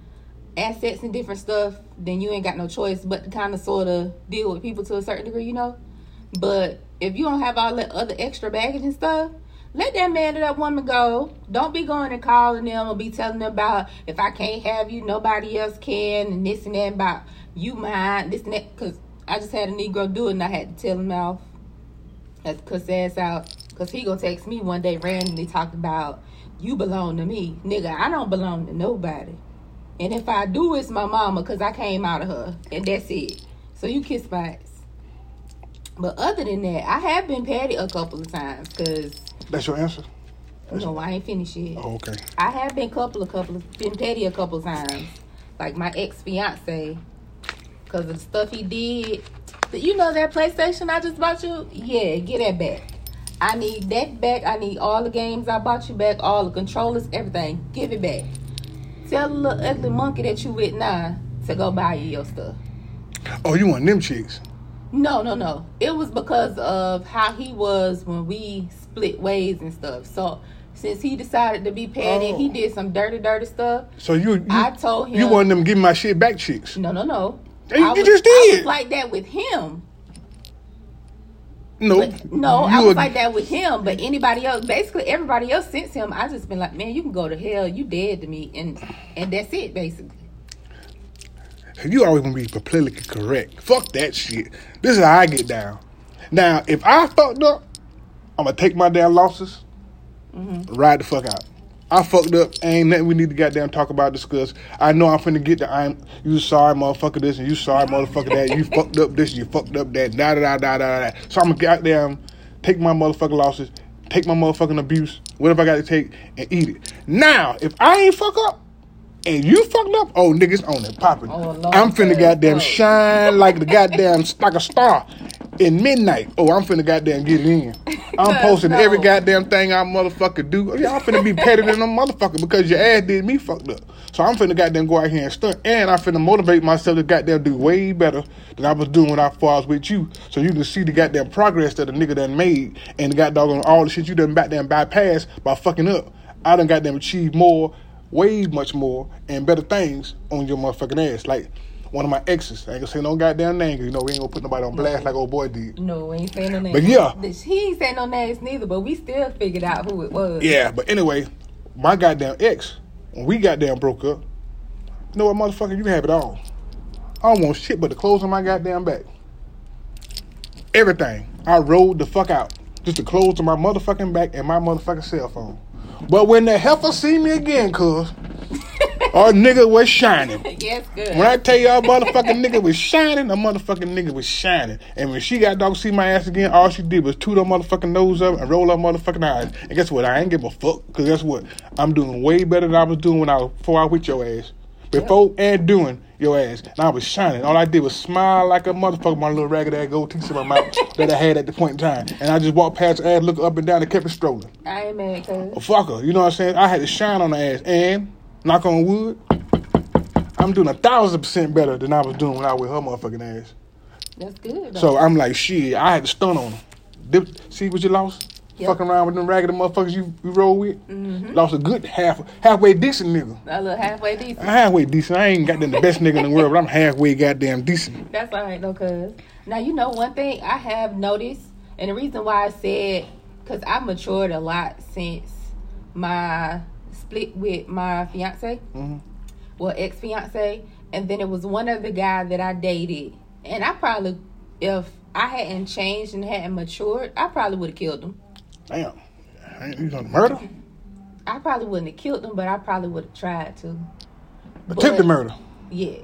assets and different stuff, then you ain't got no choice but to kind of sort of deal with people to a certain degree, you know. But if you don't have all that other extra baggage and stuff, let that man or that woman go. Don't be going and calling them or be telling them about if I can't have you, nobody else can, and this and that about you mine, this and that. Because I just had a Negro do it and I had to tell him off. That's cuss ass out. Because he gonna text me one day randomly talking about you belong to me. Nigga, I don't belong to nobody. And if I do, it's my mama because I came out of her. And that's it. So you kiss my ass. But other than that, I have been petty a couple of times because, That's your answer? no, I ain't finished yet. Oh, okay. I have been couple of couple of, been petty a couple of times. Like my ex fiance, because of the stuff he did. But you know that PlayStation I just bought you? Yeah, get that back. I need that back. I need all the games I bought you back, all the controllers, everything. Give it back. Tell the little ugly monkey that you with now to go buy you your stuff. Oh, you want them chicks? No, no, no. It was because of how he was when we split ways and stuff. So since he decided to be petty, Oh. he did some dirty, dirty stuff. So you, you I told him you want them give my shit back chicks? No, no, no. Hey, I you was, just I was like that with him. No, But no, I You was ag- like that with him. But anybody else, basically everybody else since him, I just been like, man, you can go to hell. You dead to me, and and that's it, basically. You always gonna be politically correct. Fuck that shit. This is how I get down. Now, if I fucked up, I'm gonna take my damn losses, Mm-hmm. ride the fuck out. I fucked up. Ain't nothing we need to goddamn talk about, discuss. I know I'm finna get the I'm you sorry motherfucker this and you sorry motherfucker that. You fucked up this, and you fucked up that. Da da da da da da. So I'm gonna goddamn take my motherfucking losses, take my motherfucking abuse, whatever I got to take, and eat it. Now, if I ain't fuck up. And you fucked up? Oh, niggas on it, popping. Oh, I'm finna goddamn shine like the goddamn like a star in midnight. Oh, I'm finna goddamn get it in. I'm posting No. every goddamn thing I motherfucker do. Yeah, I'm finna be petty than a motherfucker because your ass did me fucked up. So I'm finna goddamn go out here and stunt, and I'm finna motivate myself to goddamn do way better than I was doing when I I was with you. So you can see the goddamn progress that the nigga done made, and the goddamn on all the shit you done goddamn bypass by fucking up. I done goddamn achieved more, way much more, and better things on your motherfucking ass. Like one of my exes. I ain't gonna say no goddamn name because you know we ain't gonna put nobody on blast like old boy did. No, we ain't saying no names. But yeah. he ain't saying no names neither. But we still figured out who it was. Yeah, but anyway, my goddamn ex, when we goddamn broke up, you know what, motherfucker, you can have it all. I don't want shit but the clothes on my goddamn back. Everything. I rode the fuck out. Just the clothes on my motherfucking back and my motherfucking cell phone. But when the heifer see me again, cuz, Our nigga was shining. (laughs) yes, good. When I tell y'all motherfucking nigga was shining, a motherfucking nigga was shining. And when she got dog see my ass again, all she did was toot her motherfucking nose up and roll her motherfucking eyes. And guess what? I ain't give a fuck. Cause guess what? I'm doing way better than I was doing when I was before I with your ass. Before and doing your ass. And I was shining. All I did was smile like a motherfucker, my little ragged ass gold teeth in my mouth (laughs) that I had at the point in time. And I just walked past her ass, looked up and down and kept it strolling. I ain't mad, cuz. A fucker, you know what I'm saying? I had to shine on the ass. And, knock on wood, I'm doing a thousand percent better than I was doing when I was with her motherfucking ass. That's good. Though. So I'm like, shit, I had to stun on her. Dip, see what you lost? Yep. Fucking around with them ragged motherfuckers you, you roll with? Mm-hmm. Lost a good half, halfway decent nigga. a little halfway decent. I'm halfway decent. I ain't got them the best nigga in the world, but I'm halfway goddamn decent. That's all right, though, cuz. Now, you know, one thing I have noticed, and the reason why I said, because I matured a lot since my split with my fiance, Mhm. well, ex fiance, and then it was one other guy that I dated. And I probably, if I hadn't changed and hadn't matured, I probably would have killed him. Damn. Ain't you gonna murder? I probably wouldn't have killed him, but I probably would have tried to. Attempted murder. Yeah.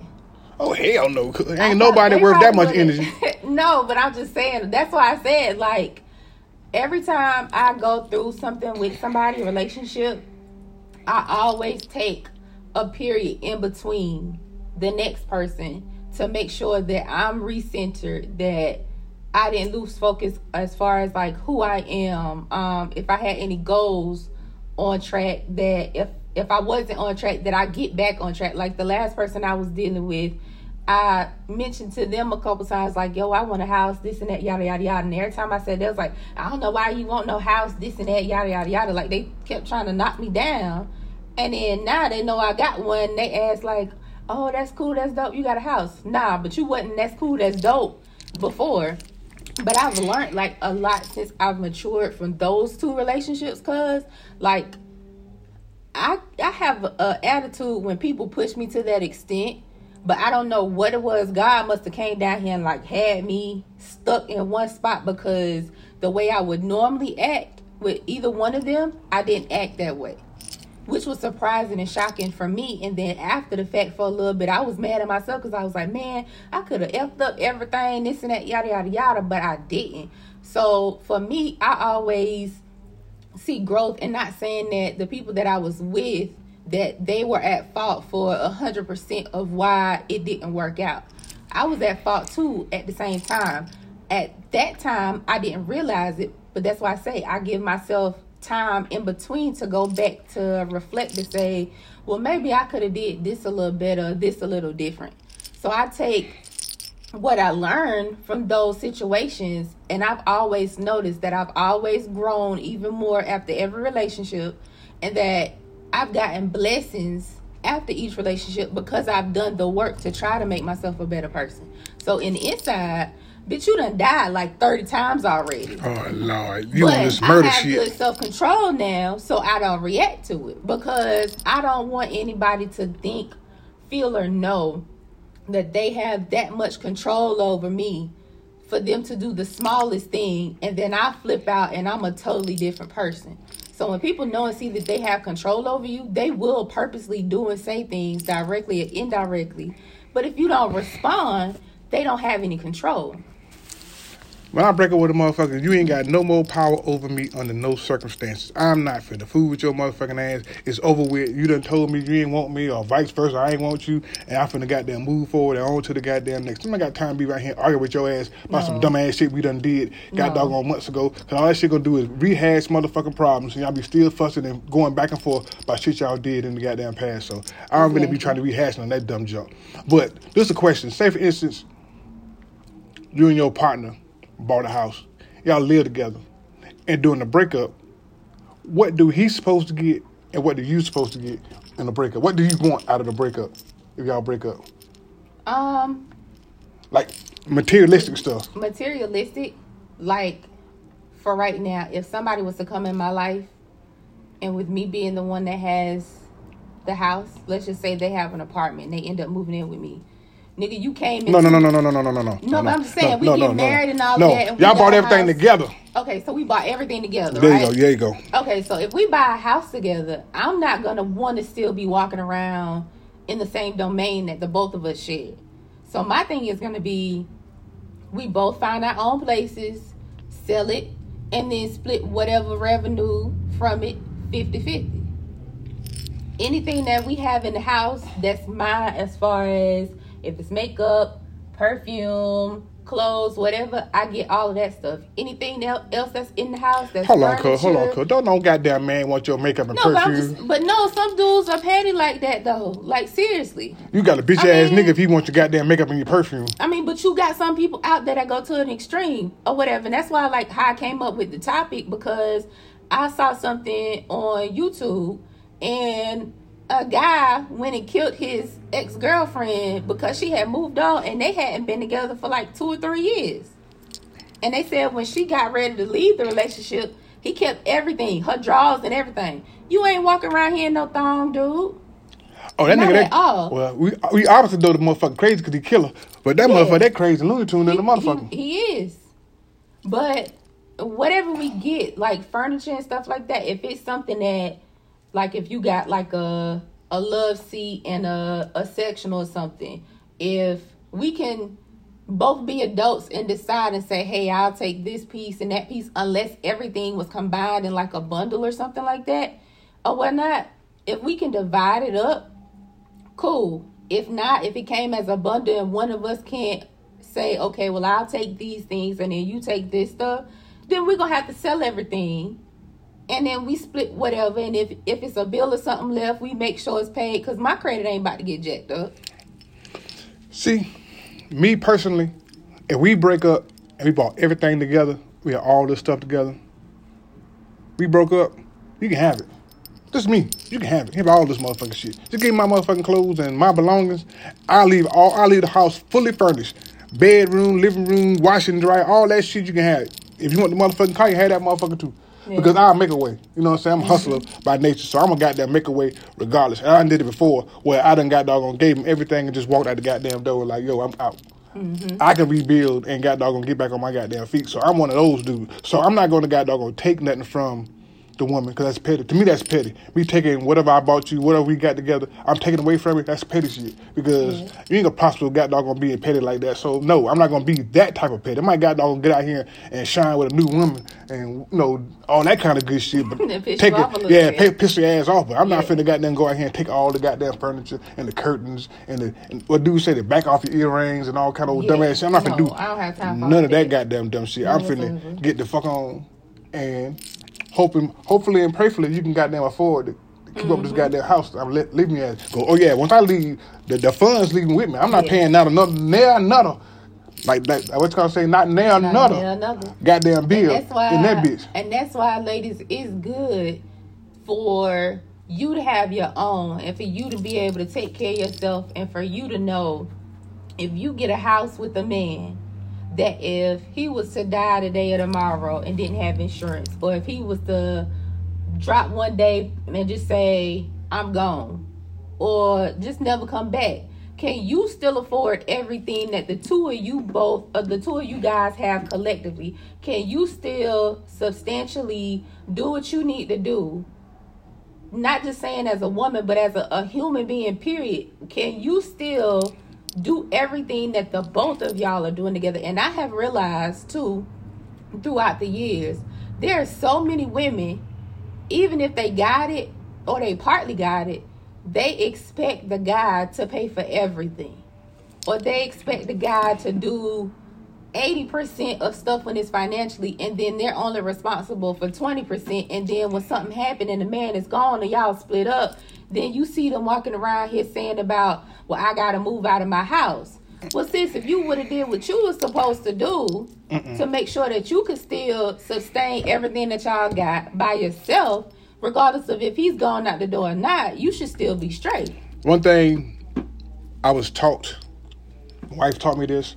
Oh hell no. Ain't I nobody worth that much energy. (laughs) no, but I'm just saying. That's why I said like every time I go through something with somebody, relationship, I always take a period in between the next person to make sure that I'm recentered, that I didn't lose focus as far as like who I am. Um, if I had any goals on track, that if if I wasn't on track, that I get back on track. Like the last person I was dealing with, I mentioned to them a couple times, like, yo, I want a house, this and that, yada, yada, yada. And every time I said, they was like, I don't know why you want no house, this and that, yada, yada, yada. Like, they kept trying to knock me down. And then now they know I got one. They ask, like, oh, that's cool, that's dope, you got a house. Nah, but you wasn't, that's cool, that's dope before. But I've learned, like, a lot since I've matured from those two relationships, cuz, like, I I have a attitude when people push me to that extent, but I don't know what it was. God must have came down here and like had me stuck in one spot because the way I would normally act with either one of them, I didn't act that way. Which was surprising and shocking for me. And then after the fact, for a little bit, I was mad at myself because I was like, man, I could have effed up everything, this and that, yada, yada, yada, but I didn't. So for me, I always see growth and not saying that the people that I was with that they were at fault for a hundred percent of why it didn't work out. I was at fault too at the same time. At that time I didn't realize it, but that's why I say I give myself time in between to go back to reflect and say, well maybe I could have did this a little better, this a little different. So I take what I learned from those situations, and I've always noticed that I've always grown even more after every relationship, and that I've gotten blessings after each relationship because I've done the work to try to make myself a better person. So in the inside, bitch, you done died like 30 times already. Oh Lord. You But on this murder I have shit. good self control now, so I don't react to it because I don't want anybody to think, feel, or know that they have that much control over me for them to do the smallest thing and then I flip out and I'm a totally different person. So when people know and see that they have control over you, they will purposely do and say things directly or indirectly. But if you don't respond, they don't have any control. When I break up with a motherfucker, you ain't got no more power over me under no circumstances. I'm not finna fool with your motherfucking ass. It's over with. You done told me you ain't want me, or vice versa. I ain't want you, and I finna goddamn move forward and on to the goddamn next. I ain't got time to be right here arguing with your ass about some No. dumb ass shit we done did, got No. doggone months ago. Cause all that shit gonna do is rehash motherfucking problems, and y'all be still fussing and going back and forth about shit y'all did in the goddamn past. So I don't really be trying to rehash on that dumb junk. But this is a question. Say for instance, you and your partner bought a house. Y'all live together. And during the breakup, what do he supposed to get and what do you supposed to get in the breakup? What do you want out of the breakup if y'all break up? Um, Like materialistic stuff. materialistic, like for right now, if somebody was to come in my life and with me being the one that has the house, let's just say they have an apartment and they end up moving in with me. Nigga, you came in. No, no, no, no, no, no, no, no, no, no. No, but I'm just saying, we no, get no, no, married no. and all no. that, and y'all bought everything house. together. Okay, so we bought everything together, There right? you go. There you go. Okay, so if we buy a house together, I'm not gonna want to still be walking around in the same domain that the both of us share. So my thing is gonna be we both find our own places, sell it, and then split whatever revenue from it 50-50. Anything that we have in the house that's mine as far as if it's makeup, perfume, clothes, whatever, I get all of that stuff. Anything else that's in the house that's Hold on, cuz. Hold on, cuz. Don't no goddamn man want your makeup and No, but, perfume. just, but no, some dudes are petty like that though. Like seriously. You got a bitch I ass mean- nigga if he wants your goddamn makeup and your perfume. I mean, but you got some people out there that go to an extreme or whatever. And that's why, I like, how I came up with the topic because I saw something on YouTube and a guy went and killed his ex girlfriend because she had moved on and they hadn't been together for like two or three years. And they said when she got ready to leave the relationship, he kept everything, her drawers and everything. You ain't walking around here in no thong, dude. Oh, that Not nigga, at that, all. well, we we obviously know the motherfucker crazy because he kill her, but that Yeah. motherfucker that crazy Looney Tune than the motherfucker. He, he is. But whatever we get, like furniture and stuff like that, if it's something that, like, if you got like a a love seat and a a sectional or something, if we can both be adults and decide and say, hey, I'll take this piece and that piece, unless everything was combined in like a bundle or something like that, or whatnot. If we can divide it up, cool. If not, if it came as a bundle and one of us can't say, okay, well, I'll take these things and then you take this stuff, then we're gonna have to sell everything. And then we split whatever. And if if it's a bill or something left, we make sure it's paid because my credit ain't about to get jacked up. See, me personally, if we break up and we bought everything together, we had all this stuff together. We broke up, you can have it. Just me. You can have it. Have all this motherfucking shit. Just give me my motherfucking clothes and my belongings. I leave all. I leave the house fully furnished. Bedroom, living room, washing, dry, all that shit. You can have. If you want the motherfucking car, you have that motherfucker too. Yeah. Because I'll make a way. You know what I'm saying? I'm a hustler (laughs) by nature, so I'm a goddamn make a way regardless. And I done did it before where I done got doggone gave him everything and just walked out the goddamn door like, yo, I'm out. Mm-hmm. I can rebuild and got doggone get back on my goddamn feet. So I'm one of those dudes. So I'm not going to doggone take nothing from the woman because that's petty. To me, that's petty. Me taking whatever I bought you, whatever we got together, I'm taking away from it. That's petty shit because you ain't a gonna possibly got doggone being petty like that. So no, I'm not gonna be that type of petty. I might gonna get out here and shine with a new woman and you know all that kind of good shit. But (laughs) take it, off a little yeah, pay, piss your ass off. But I'm not Yeah. finna goddamn go out here and take all the goddamn furniture and the curtains and the and what dudes say the back off your earrings and all kind of Yeah. dumb ass shit. I'm not finna No, do I don't have time none of that that. goddamn dumb shit. I'm finna get the fuck on and hoping, hopefully and prayerfully you can goddamn afford to keep up this Mm-hmm. goddamn house. I'm let leave me at. Go, oh yeah, once I leave, the, the funds leaving with me. I'm not Yeah. paying not another nail another. Like that, what's gonna say? Not nail Not another. nail another. Goddamn bill And that's why in that bitch. And that's why, ladies, it's good for you to have your own and for you to be able to take care of yourself and for you to know if you get a house with a man that if he was to die today or tomorrow and didn't have insurance or if he was to drop one day and just say i'm gone or just never come back. Can you still afford everything that the two of you both or the two of you guys have collectively? Can you still substantially do what you need to do? Not just saying as a woman but as a, a human being period. Can you still do everything that the both of y'all are doing together? And i have realized too throughout the years there are so many women even if they got it or they partly got it they expect the guy to pay for everything. Or they expect the guy to do 80% of stuff when it's financially and then they're only responsible for 20% and then when something happened and the man is gone and y'all split up then you see them walking around here saying about well i gotta move out of my house well sis if you would have did what you was supposed to do to make sure that you could still sustain everything that y'all got by yourself regardless of if he's gone out the door or not you should still be straight One thing I was taught, my wife taught me this.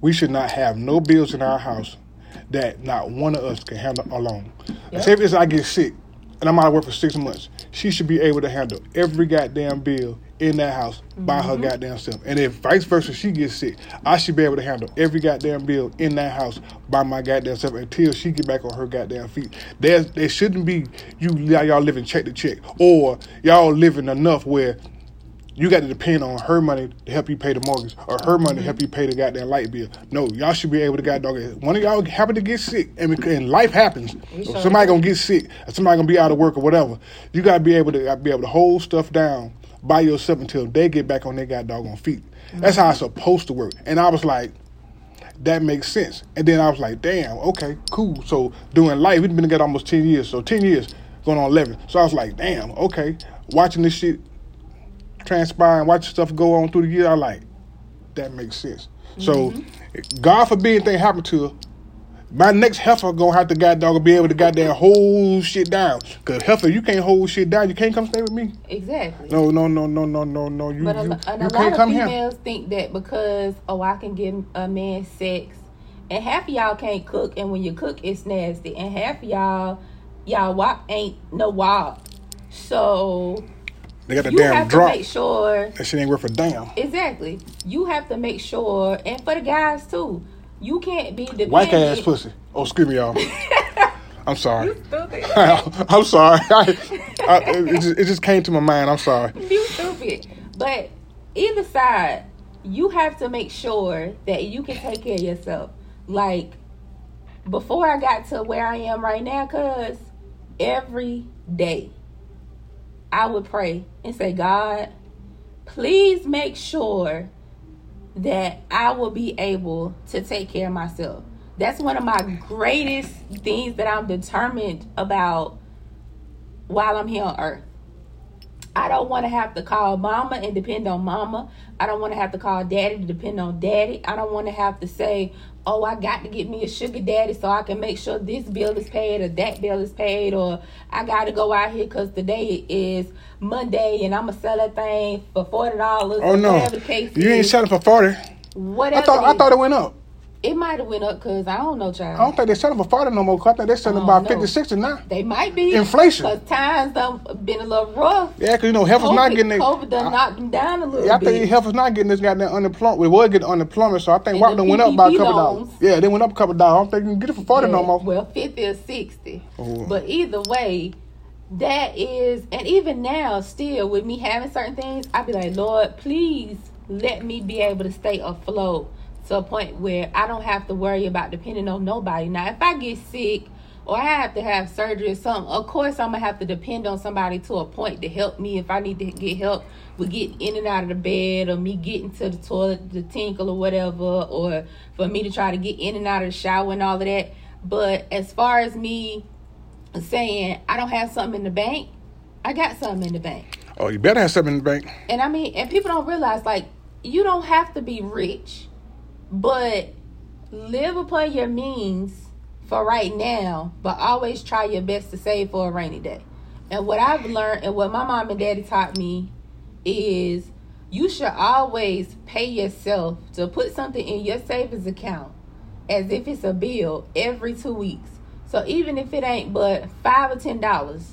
We should not have no bills in our house that not one of us can handle alone. Yep. Say if it's I get sick and I'm out of work for six months, she should be able to handle every goddamn bill in that house by her mm-hmm. goddamn self. And if vice versa, she gets sick, I should be able to handle every goddamn bill in that house by my goddamn self until she get back on her goddamn feet. There's there shouldn't be you y'all living check to check or y'all living enough where you got to depend on her money to help you pay the mortgage or her money to mm-hmm. help you pay the goddamn light bill. No, y'all should be able to goddamn it. One of y'all happen to get sick, and, and life happens. somebody gonna get sick, or somebody gonna be out of work or whatever. You gotta be able to be able to hold stuff down by yourself until they get back on their goddamn feet. That's how it's mm-hmm. supposed to work. And I was like, that makes sense. And then I was like, damn, okay, cool. So doing life, we've been together almost 10 years. So 10 years, going on 11. So I was like, damn, okay. Watching this shit transpire and watching stuff go on through the year, I like, that makes sense. So mm-hmm. God forbid anything happen to her, my next heifer gonna have to goddamn be able to goddamn hold shit down. Cause heifer, you can't hold shit down. You can't come stay with me. Exactly. No, no, no, no, no, no, no. You, But a, you, and you a can't lot of come here. females think that because oh I can give a man sex, and half of y'all can't cook, and when you cook it's nasty, and half of y'all y'all wop ain't no wop. So They got a you damn have drop. to make sure That shit ain't worth a damn. exactly. You have to make sure, and for the guys too, you can't be dependent. Whack ass pussy. Oh, excuse me, y'all. (laughs) I'm sorry. Stupid. (laughs) I'm sorry. (laughs) I, I, it, just, it just came to my mind. I'm sorry. you stupid. But either side, you have to make sure that you can take care of yourself. Like before I got to where I am right now, cause every day I would pray and say, God, please make sure that I will be able to take care of myself. That's one of my greatest things that I'm determined about while I'm here on earth. I don't want to have to call mama and depend on mama. I don't want to have to call daddy to depend on daddy. I don't want to have to say, oh, I got to get me a sugar daddy so I can make sure this bill is paid or that bill is paid, or I got to go out here because today is Monday and I'm going to sell that thing for $40. Oh no, Whatever the case you ain't selling for forty. Whatever I thought I thought it went up. It might have went up because I don't know, child. I don't think they're selling for forty no more. 'cause I think they're selling Oh, about no. 50, 60 now. They might be Inflation. because times done been a little rough. Yeah, because you know heifers not getting it. COVID done knocked them down a little bit. Yeah, I think heifers not getting this goddamn unemployment. We was getting unemployment, so I think WAP done went up by a couple dollars. Yeah, they went up a couple dollars. I don't think you can get it for forty no more. Well, 50 or 60. Oh. But either way, that is, and even now, still, with me having certain things, I'd be like, Lord, please let me be able to stay afloat to a point where I don't have to worry about depending on nobody. Now, if I get sick or I have to have surgery or something, of course, I'm to have to depend on somebody to a point to help me if I need to get help with getting in and out of the bed or me getting to the toilet to tinkle or whatever, or for me to try to get in and out of the shower and all of that. But as far as me saying I don't have something in the bank, I got something in the bank. Oh, you better have something in the bank. And I mean, and people don't realize like you don't have to be rich, but live upon your means for right now, but always try your best to save for a rainy day. And what I've learned and what my mom and daddy taught me is you should always pay yourself to put something in your savings account as if it's a bill every two weeks. So even if it ain't but five or ten dollars,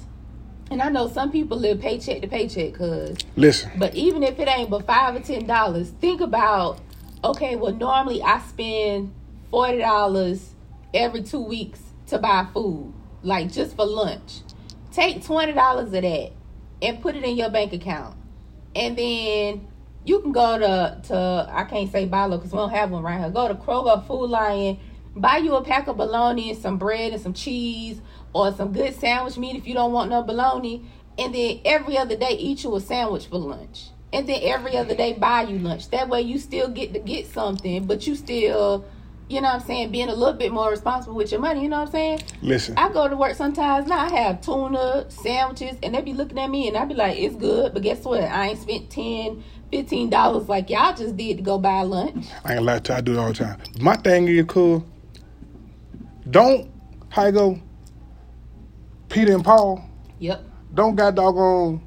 and I know some people live paycheck to paycheck, cause Listen, but even if it ain't but five or ten dollars, think about okay, well normally I spend forty dollars every two weeks to buy food, like just for lunch. Take twenty dollars of that and put it in your bank account. And then you can go to to I can't say buy because we don't have one right here. Go to Kroger Food Lion, buy you a pack of bologna and some bread and some cheese or some good sandwich meat if you don't want no bologna. And then every other day eat you a sandwich for lunch. And then every other day buy you lunch. That way you still get to get something, but you still, you know what I'm saying, being a little bit more responsible with your money, you know what I'm saying? listen. I go to work sometimes now. I have tuna sandwiches, and they be looking at me, and I be like, "It's good," but guess what? I ain't spent 10 15 dollars like y'all just did to go buy lunch. I ain't gonna lie to I do it all the time. My thing is cool. Don't how you go. Peter and Paul. Yep. Don't got doggone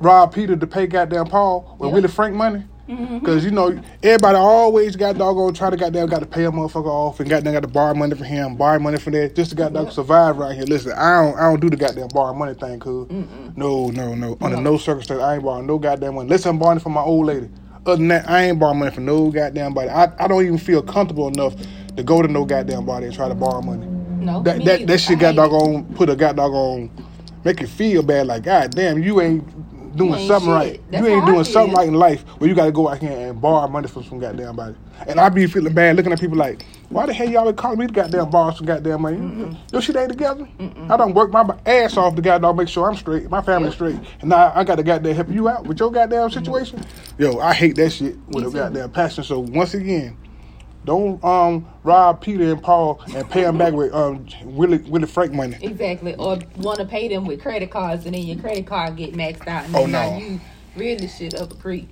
rob Peter to pay goddamn Paul with Yep. Willie Frank money. Mm-hmm. Cause you know everybody always got doggone trying to goddamn got to pay a motherfucker off and goddamn got to borrow money from him, borrow money from that just to goddamn Yep. survive right here. Listen, I don't I don't do the goddamn borrow money thing, cool. No, no, no. Under No. no circumstance I ain't borrowing no goddamn money. Unless I'm borrowing from my old lady. Other than that, I ain't borrowing money from no goddamn body. I, I don't even feel comfortable enough to go to no goddamn body and try to borrow money. No. That that, that shit got doggone put a got doggone make you feel bad like god damn you ain't doing ain't something shit. right. That's you ain't doing something right in life where you got to go out here and borrow money from some goddamn body. And I be feeling bad looking at people like, why the hell y'all calling me to goddamn borrow some goddamn money? Your shit ain't together. I don't work my ass off to goddamn make sure I'm straight, my family's straight, and now I got to goddamn help you out with your goddamn situation. Mm-hmm. Yo, I hate that shit with a goddamn passion. So once again. Don't um rob Peter and Paul and pay them back with um Willie Willie Frank money. Exactly. Or want to pay them with credit cards and then your credit card get maxed out and Oh, then now no. you really shit up a creek.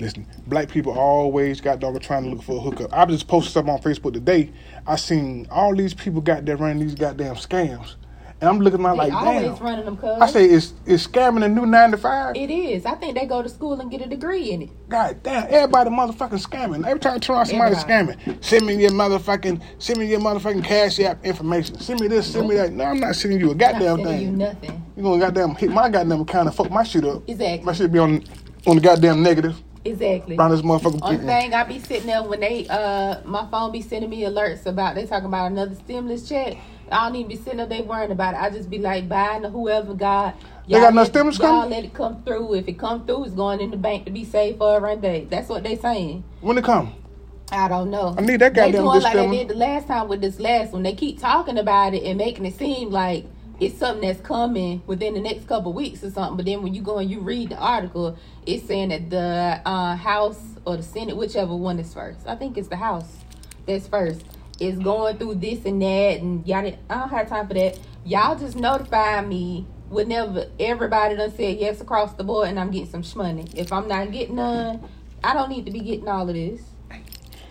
Listen, black people always got dog trying to look for a hookup. I just posted something on Facebook today. I seen all these people got there running these goddamn scams, and I'm looking at like, always damn. running them cuz. I say it's it's scamming the new nine to five. it is. I think they go to school and get a degree in it. God damn, everybody motherfucking scamming. Every time I turn around, somebody Everybody. scamming. Send me your motherfucking, send me your motherfucking cash app information. Send me this, send me that. No, I'm not sending you a goddamn sending you thing. nothing. You gonna goddamn hit my goddamn account and fuck my shit up. Exactly. My shit be on on the goddamn negative. Exactly. Around this motherfucker. Only thing I be sitting there when they uh my phone be sending me alerts about they talking about another stimulus check. I don't even be sitting up there worrying about it. I just be like buying whoever God. They got no stimulus y'all coming? let it come through. If it come through, it's going in the bank to be saved for a rainy day. That's what they saying. When it come? I don't know. I need that guy. They goddamn doing like they did the last time with this last one. They keep talking about it and making it seem like it's something that's coming within the next couple of weeks or something. But then when you go and you read the article, it's saying that the uh, House or the Senate, whichever one is first. I think it's the House that's first. Is going through this and that and y'all. didn't- I don't have time for that. Y'all just notify me whenever everybody done said yes across the board and I'm getting some shmoney. If I'm not getting none, I don't need to be getting all of this.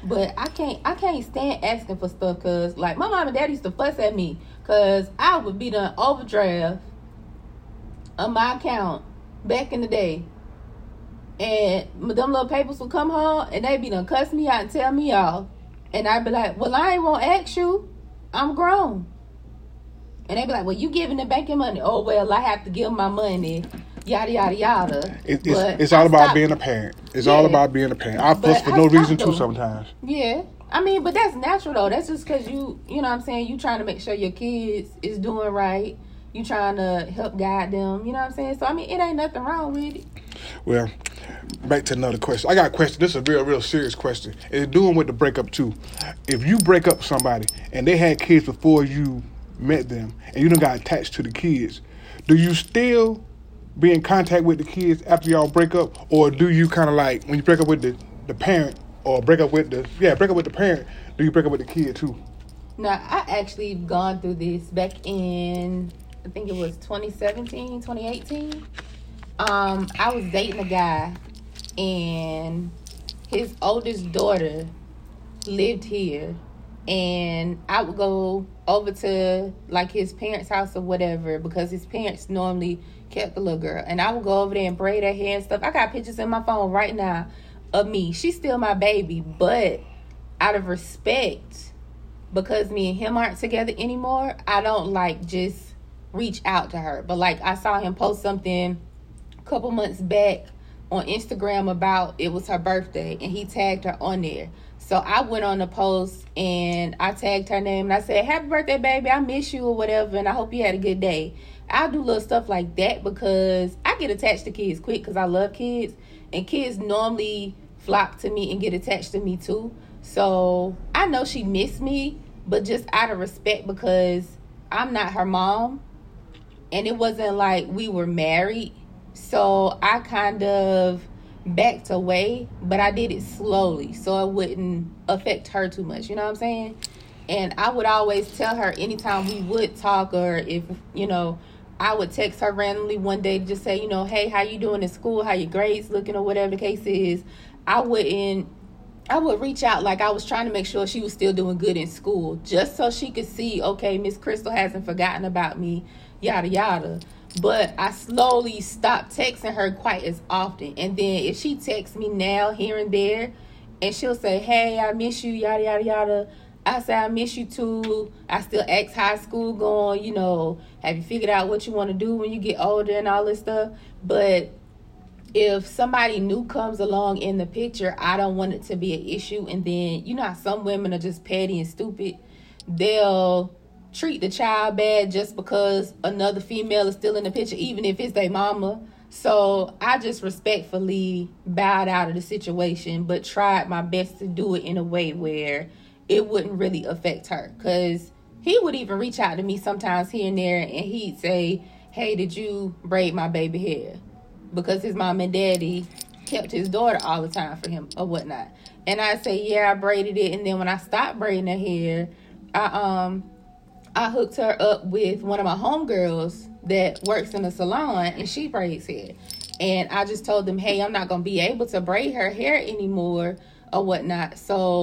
But I can't I can't stand asking for stuff because like my mom and dad used to fuss at me because I would be done overdraft on my account back in the day. And them little papers would come home and they'd be done cuss me out and tell me off. And I'd be like, Well I ain't won't ask you. I'm grown. And they'd be like, Well you giving the bank your money. Oh well I have to give my money. Yada yada yada. It, it's, it's all about being a parent. It's all about being a parent. I fuss for I no reason too sometimes. Yeah. I mean, but that's natural though. That's just cause you, you know what I'm saying, you trying to make sure your kids is doing right. You trying to help guide them, you know what I'm saying? So I mean it ain't nothing wrong with it. Well, back to another question. I got a question. This is a real, real serious question. It's doing with the breakup too. If you break up somebody and they had kids before you met them, and you don't got attached to the kids, do you still be in contact with the kids after y'all break up, or do you kind of like when you break up with the the parent, or break up with the yeah break up with the parent, do you break up with the kid too? Now, I actually gone through this back in I think it was 2017, 2018. Um, I was dating a guy and his oldest daughter lived here and I would go over to like his parents' house or whatever because his parents normally kept the little girl. And I would go over there and braid her hair and stuff. I got pictures in my phone right now of me. She's still my baby, but out of respect, because me and him aren't together anymore, I don't like just reach out to her. But like I saw him post something a couple months back on Instagram about it was her birthday and he tagged her on there. So I went on the post and I tagged her name and I said, Happy birthday, baby. I miss you or whatever and I hope you had a good day. I do little stuff like that because I get attached to kids quick because I love kids and kids normally flock to me and get attached to me too. So I know she missed me, but just out of respect because I'm not her mom and it wasn't like we were married. So I kind of backed away, but I did it slowly so it wouldn't affect her too much. You know what I'm saying? And I would always tell her anytime we would talk or if, you know, I would text her randomly one day to just say, you know, hey, how you doing in school? How your grades looking or whatever the case is. I wouldn't I would reach out like I was trying to make sure she was still doing good in school, just so she could see, okay, Miss Crystal hasn't forgotten about me, yada yada. But I slowly stopped texting her quite as often. And then if she texts me now here and there, and she'll say, "Hey, I miss you," yada yada yada. I say I miss you too. I still ask high school going. You know, have you figured out what you want to do when you get older and all this stuff. But if somebody new comes along in the picture, I don't want it to be an issue. And then you know some women are just petty and stupid. They'll treat the child bad just because another female is still in the picture, even if it's their mama. So I just respectfully bowed out of the situation, but tried my best to do it in a way where it wouldn't really affect her. Cause he would even reach out to me sometimes here and there, and he'd say, "Hey, did you braid my baby hair?" Because his mom and daddy kept his daughter all the time for him or whatnot. And I say, "Yeah, I braided it." And then when I stopped braiding her hair, I um I hooked her up with one of my homegirls that works in a salon and she braids hair. And I just told them, hey, I'm not going to be able to braid her hair anymore or whatnot. So